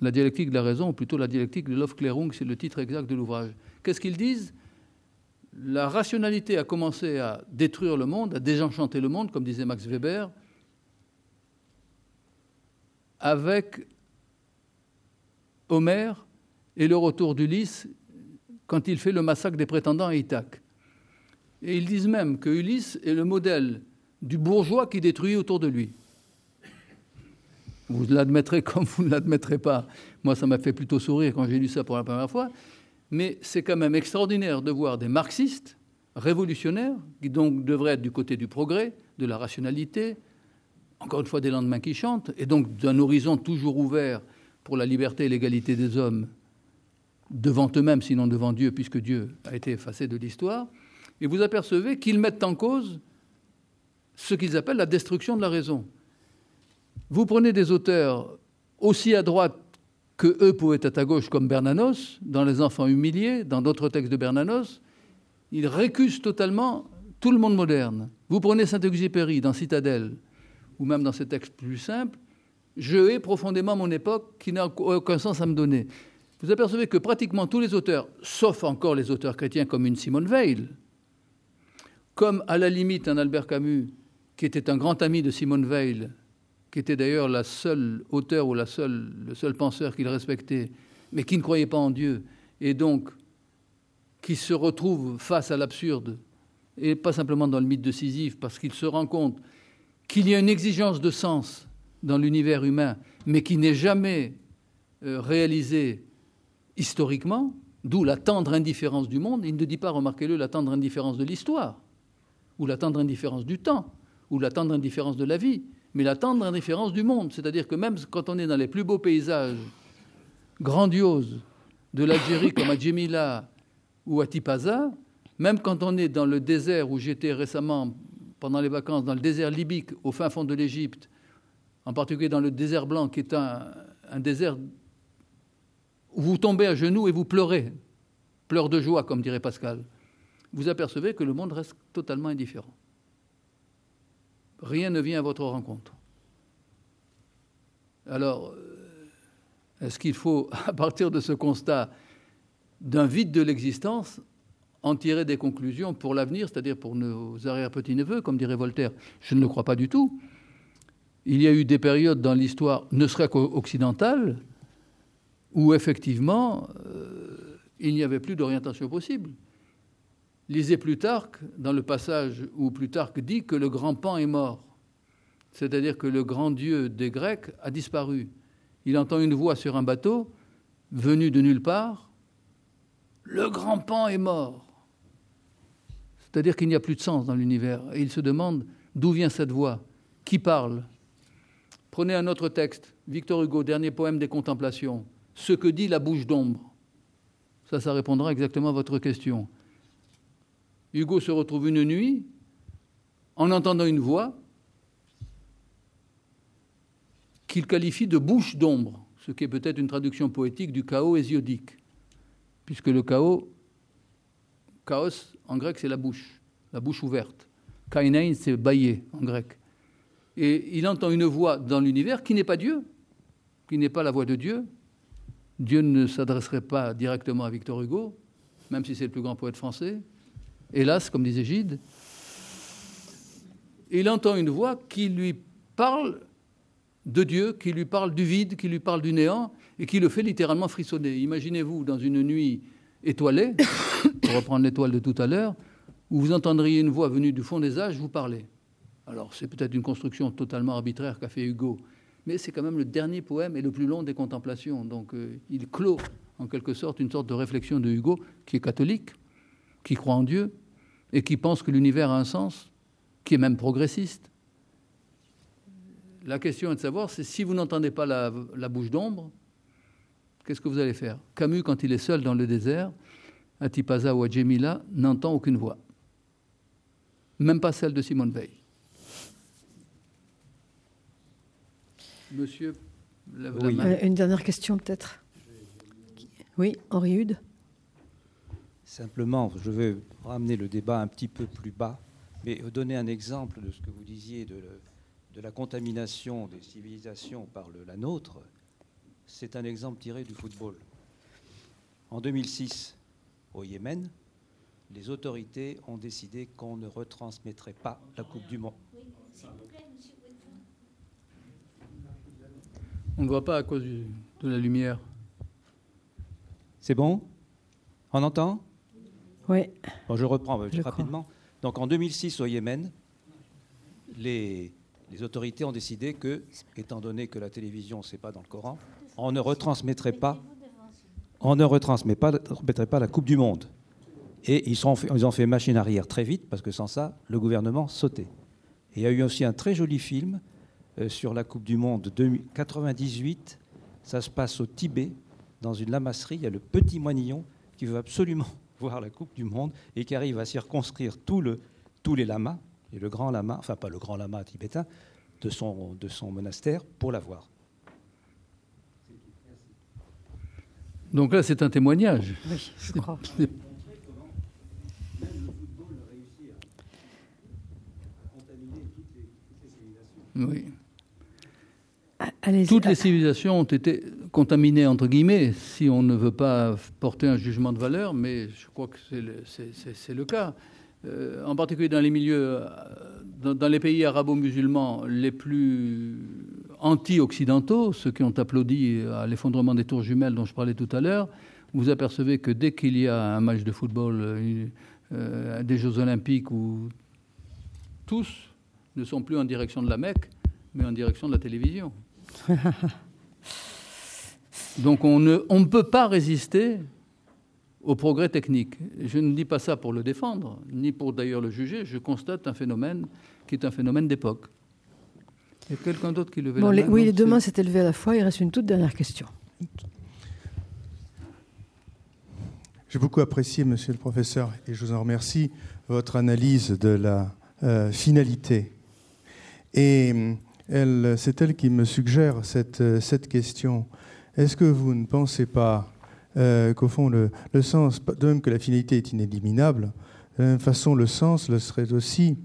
La dialectique de la raison, ou plutôt la dialectique de l'Aufklärung, c'est le titre exact de l'ouvrage. Qu'est-ce qu'ils disent? La rationalité a commencé à détruire le monde, à désenchanter le monde, comme disait Max Weber, avec Homère et le retour d'Ulysse quand il fait le massacre des prétendants à Ithaque. Et ils disent même que Ulysse est le modèle du bourgeois qui détruit autour de lui. Vous l'admettrez (laughs) comme vous ne l'admettrez pas. Moi, ça m'a fait plutôt sourire quand j'ai lu ça pour la première fois. Mais c'est quand même extraordinaire de voir des marxistes révolutionnaires, qui donc devraient être du côté du progrès, de la rationalité, encore une fois des lendemains qui chantent, et donc d'un horizon toujours ouvert pour la liberté et l'égalité des hommes devant eux-mêmes, sinon devant Dieu, puisque Dieu a été effacé de l'histoire, et vous apercevez qu'ils mettent en cause ce qu'ils appellent la destruction de la raison. Vous prenez des auteurs aussi à droite que eux pouvaient être à gauche, comme Bernanos, dans Les Enfants humiliés, dans d'autres textes de Bernanos, ils récusent totalement tout le monde moderne. Vous prenez Saint-Exupéry dans Citadelle, ou même dans ces textes plus simples, je hais profondément mon époque qui n'a aucun sens à me donner. Vous apercevez que pratiquement tous les auteurs, sauf encore les auteurs chrétiens comme une Simone Veil, comme à la limite un Albert Camus, qui était un grand ami de Simone Veil, qui était d'ailleurs la seule auteur ou la seule, le seul penseur qu'il respectait, mais qui ne croyait pas en Dieu, et donc qui se retrouve face à l'absurde, et pas simplement dans le mythe de Sisyphe, parce qu'il se rend compte qu'il y a une exigence de sens dans l'univers humain, mais qui n'est jamais euh, réalisée historiquement, d'où la tendre indifférence du monde. Il ne dit pas, remarquez-le, la tendre indifférence de l'histoire, ou la tendre indifférence du temps, ou la tendre indifférence de la vie, mais la tendre indifférence du monde. C'est-à-dire que même quand on est dans les plus beaux paysages grandioses de l'Algérie, comme à Djemila ou à Tipaza, même quand on est dans le désert où j'étais récemment pendant les vacances dans le désert libique, au fin fond de l'Égypte, en particulier dans le désert blanc, qui est un, désert où vous tombez à genoux et vous pleurez, pleurs de joie, comme dirait Pascal, vous apercevez que le monde reste totalement indifférent. Rien ne vient à votre rencontre. Alors, euh, est-ce qu'il faut, (laughs) à partir de ce constat d'un vide de l'existence, en tirer des conclusions pour l'avenir, c'est-à-dire pour nos arrière-petits-neveux, comme dirait Voltaire? Je ne le crois pas du tout. Il y a eu des périodes dans l'histoire, ne serait qu'occidentale, où effectivement, euh, il n'y avait plus d'orientation possible. Lisez Plutarque dans le passage où Plutarque dit que le grand Pan est mort, c'est-à-dire que le grand dieu des Grecs a disparu. Il entend une voix sur un bateau, venu de nulle part, le grand Pan est mort. C'est-à-dire qu'il n'y a plus de sens dans l'univers. Et il se demande d'où vient cette voix, qui parle? Prenez un autre texte, Victor Hugo, dernier poème des contemplations, Ce que dit la bouche d'ombre. Ça, ça répondra exactement à votre question. Hugo se retrouve une nuit en entendant une voix qu'il qualifie de bouche d'ombre, ce qui est peut-être une traduction poétique du chaos hésiodique, puisque le chaos Chaos, en grec, c'est la bouche, la bouche ouverte. Kainein, c'est bailler, en grec. Et il entend une voix dans l'univers qui n'est pas Dieu, qui n'est pas la voix de Dieu. Dieu ne s'adresserait pas directement à Victor Hugo, même si c'est le plus grand poète français. Hélas, comme disait Gide, il entend une voix qui lui parle de Dieu, qui lui parle du vide, qui lui parle du néant, et qui le fait littéralement frissonner. Imaginez-vous dans une nuit étoilée, (coughs) pour reprendre l'étoile de tout à l'heure, où vous entendriez une voix venue du fond des âges vous parler. Alors c'est peut-être une construction totalement arbitraire qu'a fait Hugo, mais c'est quand même le dernier poème et le plus long des contemplations. Donc euh, il clôt en quelque sorte une sorte de réflexion de Hugo qui est catholique, qui croit en Dieu et qui pense que l'univers a un sens, qui est même progressiste. La question est de savoir, c'est si vous n'entendez pas la, bouche d'ombre, qu'est-ce que vous allez faire? Camus, quand il est seul dans le désert, à Tipaza ou à Djemila, n'entend aucune voix, même pas celle de Simone Veil. Monsieur, euh, une dernière question peut-être. Oui, Henri Hude. Simplement, je vais ramener le débat un petit peu plus bas, mais donner un exemple de ce que vous disiez de, de la contamination des civilisations par la nôtre. C'est un exemple tiré du football. En 2006, au Yémen, les autorités ont décidé qu'on ne retransmettrait pas la Coupe du Monde. On ne voit pas à cause de la lumière. C'est bon? On entend? Oui. je reprends rapidement. Donc en 2006 au Yémen, les, autorités ont décidé que, étant donné que la télévision, c'est pas dans le Coran, on ne retransmettrait pas, on ne retransmettrait pas, pas la Coupe du Monde. Et ils, sont, ils ont fait machine arrière très vite parce que sans ça, le gouvernement sautait. Et il y a eu aussi un très joli film euh, sur la Coupe du Monde 98. Ça se passe au Tibet, dans une lamasserie. Il y a le petit moignillon qui veut absolument (laughs) voir la Coupe du Monde et qui arrive à circonscrire tout le, tous les lamas, et le grand lama, enfin pas le grand lama tibétain, de son, de son monastère pour la voir. Donc là, c'est un témoignage. Oui, je crois. (laughs) Oui. Toutes les civilisations ont été contaminées, entre guillemets, si on ne veut pas porter un jugement de valeur, mais je crois que c'est le, cas. Euh, en particulier dans les milieux, euh, dans, les pays arabo-musulmans les plus anti-occidentaux, ceux qui ont applaudi à l'effondrement des tours jumelles dont je parlais tout à l'heure, vous apercevez que dès qu'il y a un match de football, euh, des Jeux olympiques, où tous ne sont plus en direction de la Mecque, mais en direction de la télévision. (laughs) Donc on ne, on ne peut pas résister au progrès technique. Je ne dis pas ça pour le défendre, ni pour d'ailleurs le juger. Je constate un phénomène qui est un phénomène d'époque. Il y a quelqu'un d'autre qui levait bon, la main Oui, les deux mains s'est élevées à la fois. Il reste une toute dernière question. J'ai beaucoup apprécié, monsieur le professeur, et je vous en remercie, votre analyse de la euh, finalité. Et c'est elle qui me suggère cette, euh, cette question. Est-ce que vous ne pensez pas euh, qu'au fond, le, sens, de même que la finalité est inéliminable, de la même façon, le sens le serait aussi,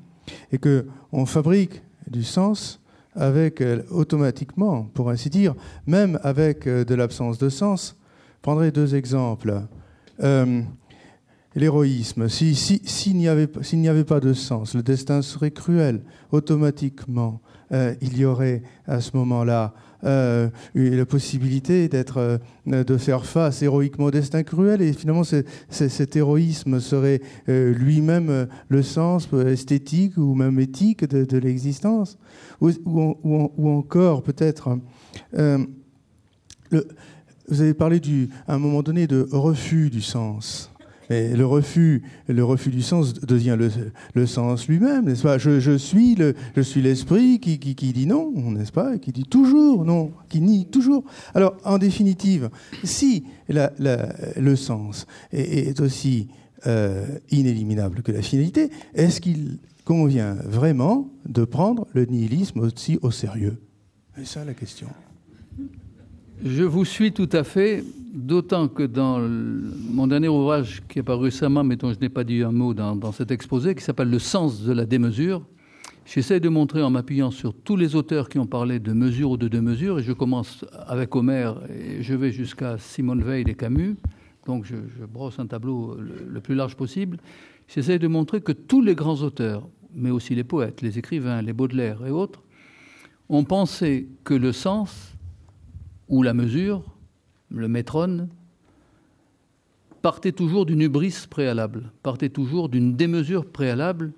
et qu'on fabrique du sens avec euh, automatiquement, pour ainsi dire, même avec de l'absence de sens? Je prendrai deux exemples. L'héroïsme, s'il si, si, n'y avait, avait, pas de sens, le destin serait cruel, automatiquement. Euh, il y aurait à ce moment-là euh, la possibilité d'être, euh, de faire face héroïquement au destin cruel, et finalement cet héroïsme serait lui-même le sens esthétique ou même éthique de, l'existence, ou, encore peut-être vous avez parlé du, à un moment donné de refus du sens. Et le refus, le refus du sens devient le, sens lui-même, n'est-ce pas? Je, suis le, je suis l'esprit qui, qui, dit non, n'est-ce pas? Qui dit toujours non, qui nie toujours. Alors, en définitive, si la, le sens est, aussi euh, inéliminable que la finalité, est-ce qu'il convient vraiment de prendre le nihilisme aussi au sérieux? C'est ça la question. Je vous suis tout à fait, d'autant que dans mon dernier ouvrage qui est paru récemment, mais dont je n'ai pas dit un mot dans, cet exposé, qui s'appelle Le sens de la démesure, J'essaie de montrer en m'appuyant sur tous les auteurs qui ont parlé de mesure ou de deux mesures, et je commence avec Homère et je vais jusqu'à Simone Veil et Camus, donc je, brosse un tableau le, plus large possible. J'essaie de montrer que tous les grands auteurs, mais aussi les poètes, les écrivains, les Baudelaire et autres, ont pensé que le sens ou la mesure, le métrone, partait toujours d'une hubris préalable, partait toujours d'une démesure préalable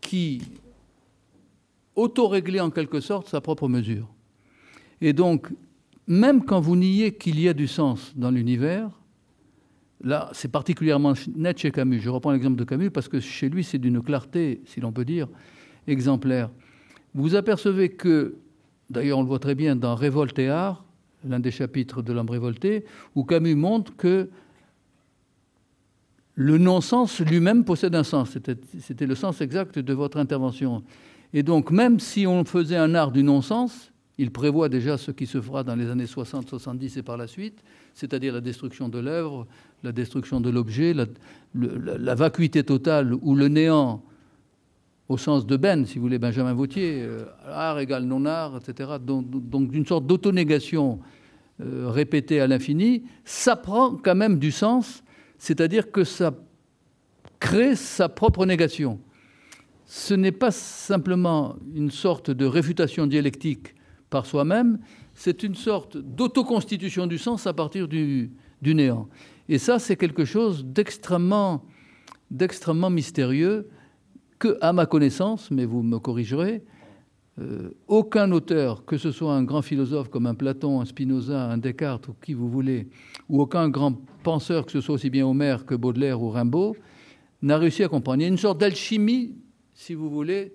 qui autoréglait en quelque sorte sa propre mesure. Et donc, même quand vous niez qu'il y a du sens dans l'univers, là, c'est particulièrement net chez Camus. Je reprends l'exemple de Camus parce que chez lui, c'est d'une clarté, si l'on peut dire, exemplaire. Vous apercevez que, d'ailleurs, on le voit très bien dans Révolte et Art, l'un des chapitres de L'homme révolté, où Camus montre que le non-sens lui-même possède un sens. C'était le sens exact de votre intervention. Et donc, même si on faisait un art du non-sens, il prévoit déjà ce qui se fera dans les années 60, 70 et par la suite, c'est-à-dire la destruction de l'œuvre, la destruction de l'objet, la, vacuité totale ou le néant au sens de Ben, si vous voulez, Benjamin Vautier, euh, art égale non-art, etc. Donc, d'une sorte d'autonégation euh, répétée à l'infini, ça prend quand même du sens c'est-à-dire que ça crée sa propre négation. Ce n'est pas simplement une sorte de réfutation dialectique par soi-même, c'est une sorte d'autoconstitution du sens à partir du, néant. Et ça, c'est quelque chose d'extrêmement mystérieux que, à ma connaissance, mais vous me corrigerez, euh, aucun auteur, que ce soit un grand philosophe comme un Platon, un Spinoza, un Descartes ou qui vous voulez, ou aucun grand penseur, que ce soit aussi bien Homère que Baudelaire ou Rimbaud, n'a réussi à comprendre. Il y a une sorte d'alchimie, si vous voulez,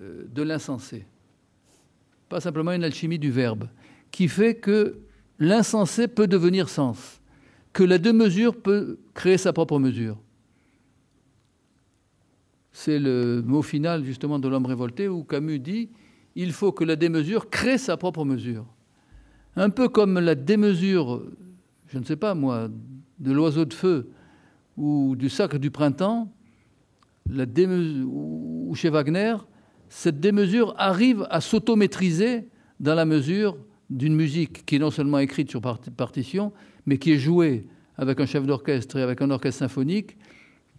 euh, de l'insensé. Pas simplement une alchimie du verbe, qui fait que l'insensé peut devenir sens, que la deux-mesure peut créer sa propre mesure. C'est le mot final justement de l'homme révolté où Camus dit il faut que la démesure crée sa propre mesure. Un peu comme la démesure, je ne sais pas moi, de l'oiseau de feu ou du sacre du printemps, la ou chez Wagner, cette démesure arrive à s'autométriser dans la mesure d'une musique qui est non seulement écrite sur partition, mais qui est jouée avec un chef d'orchestre et avec un orchestre symphonique,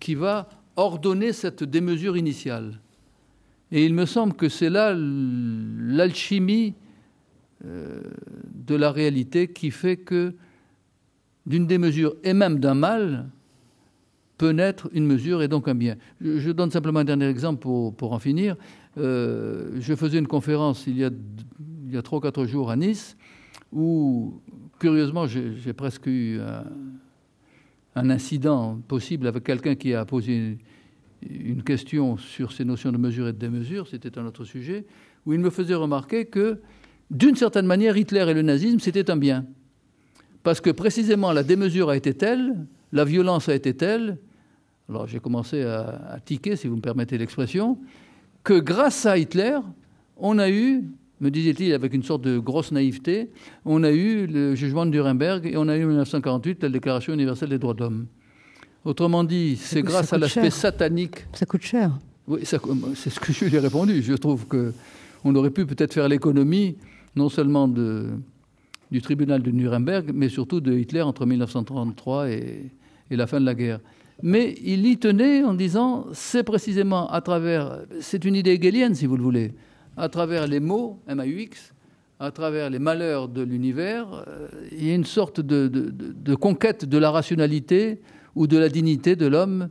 qui va ordonner cette démesure initiale. Et il me semble que c'est là l'alchimie euh, de la réalité qui fait que d'une démesure et même d'un mal peut naître une mesure et donc un bien. Je, donne simplement un dernier exemple pour, en finir. Euh, je faisais une conférence il y a, il y a 3 quatre jours à Nice où, curieusement, j'ai presque eu incident possible avec quelqu'un qui a posé une question sur ces notions de mesure et de démesure, c'était un autre sujet, où il me faisait remarquer que, d'une certaine manière, Hitler et le nazisme, c'était un bien. Parce que précisément la démesure a été telle, la violence a été telle, alors j'ai commencé à, à, tiquer, si vous me permettez l'expression, que grâce à Hitler, on a eu me disait-il avec une sorte de grosse naïveté, on a eu le jugement de Nuremberg et on a eu en 1948 la Déclaration universelle des droits de l'homme. Autrement dit, c'est grâce à l'aspect satanique. Ça coûte cher. Oui, c'est ce que (laughs) je lui ai répondu. Je trouve qu'on aurait pu peut-être faire l'économie non seulement de, du tribunal de Nuremberg, mais surtout de Hitler entre 1933 et, et la fin de la guerre. Mais il y tenait en disant, c'est précisément à travers, c'est une idée hegelienne si vous le voulez, à travers les mots, M-A-U-X, à travers les malheurs de l'univers, euh, il y a une sorte de, conquête de la rationalité ou de la dignité de l'homme.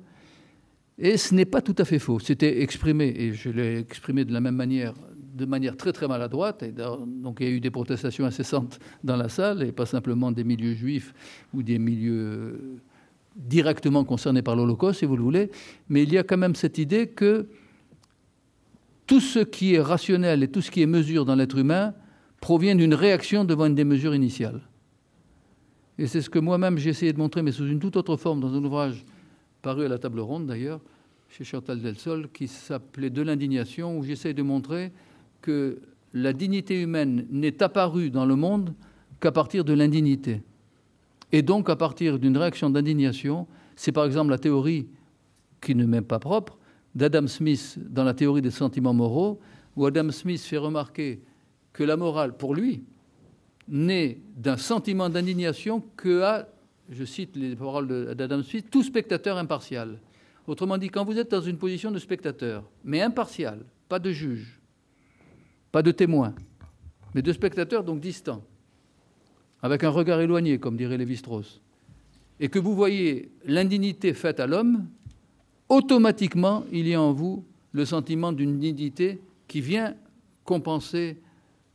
Et ce n'est pas tout à fait faux. C'était exprimé, et je l'ai exprimé de la même manière, de manière très très maladroite. Et donc il y a eu des protestations incessantes dans la salle, et pas simplement des milieux juifs ou des milieux directement concernés par l'Holocauste, si vous le voulez. Mais il y a quand même cette idée que tout ce qui est rationnel et tout ce qui est mesure dans l'être humain provient d'une réaction devant une démesure initiale. Et c'est ce que moi-même j'ai essayé de montrer, mais sous une toute autre forme, dans un ouvrage paru à la table ronde d'ailleurs, chez Chantal Delsol, qui s'appelait De l'indignation, où j'essaie de montrer que la dignité humaine n'est apparue dans le monde qu'à partir de l'indignité. Et donc à partir d'une réaction d'indignation, c'est par exemple la théorie qui ne m'est pas propre, d'Adam Smith dans la théorie des sentiments moraux, où Adam Smith fait remarquer que la morale, pour lui, naît d'un sentiment d'indignation que a, je cite les paroles d'Adam Smith, tout spectateur impartial. Autrement dit, quand vous êtes dans une position de spectateur, mais impartial, pas de juge, pas de témoin, mais de spectateur donc distant, avec un regard éloigné, comme dirait Lévi-Strauss, et que vous voyez l'indignité faite à l'homme, automatiquement, il y a en vous le sentiment d'une dignité qui vient compenser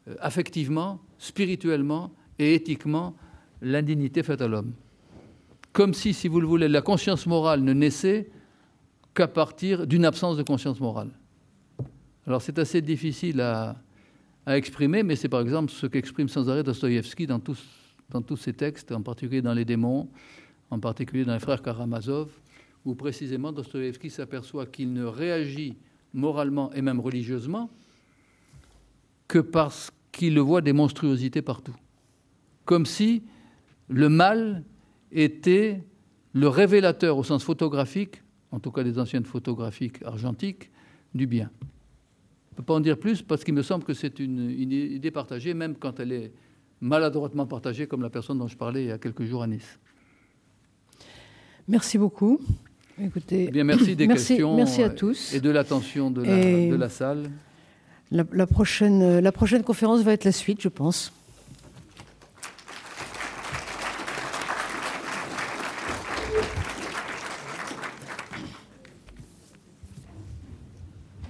euh, affectivement, spirituellement et éthiquement l'indignité faite à l'homme. Comme si, si vous le voulez, la conscience morale ne naissait qu'à partir d'une absence de conscience morale. Alors c'est assez difficile à, exprimer, mais c'est par exemple ce qu'exprime sans arrêt Dostoïevski dans tous, dans tous ses textes, en particulier dans Les démons, en particulier dans Les frères Karamazov, où précisément Dostoïevski s'aperçoit qu'il ne réagit moralement et même religieusement que parce qu'il voit des monstruosités partout. Comme si le mal était le révélateur au sens photographique en tout cas des anciennes photographiques argentiques, du bien. Je ne peux pas en dire plus parce qu'il me semble que c'est une, idée partagée, même quand elle est maladroitement partagée, comme la personne dont je parlais il y a quelques jours à Nice. Merci beaucoup. Écoutez, eh bien, merci des questions merci à tous. et de l'attention de, de, la salle. la, prochaine, la prochaine conférence va être la suite, je pense.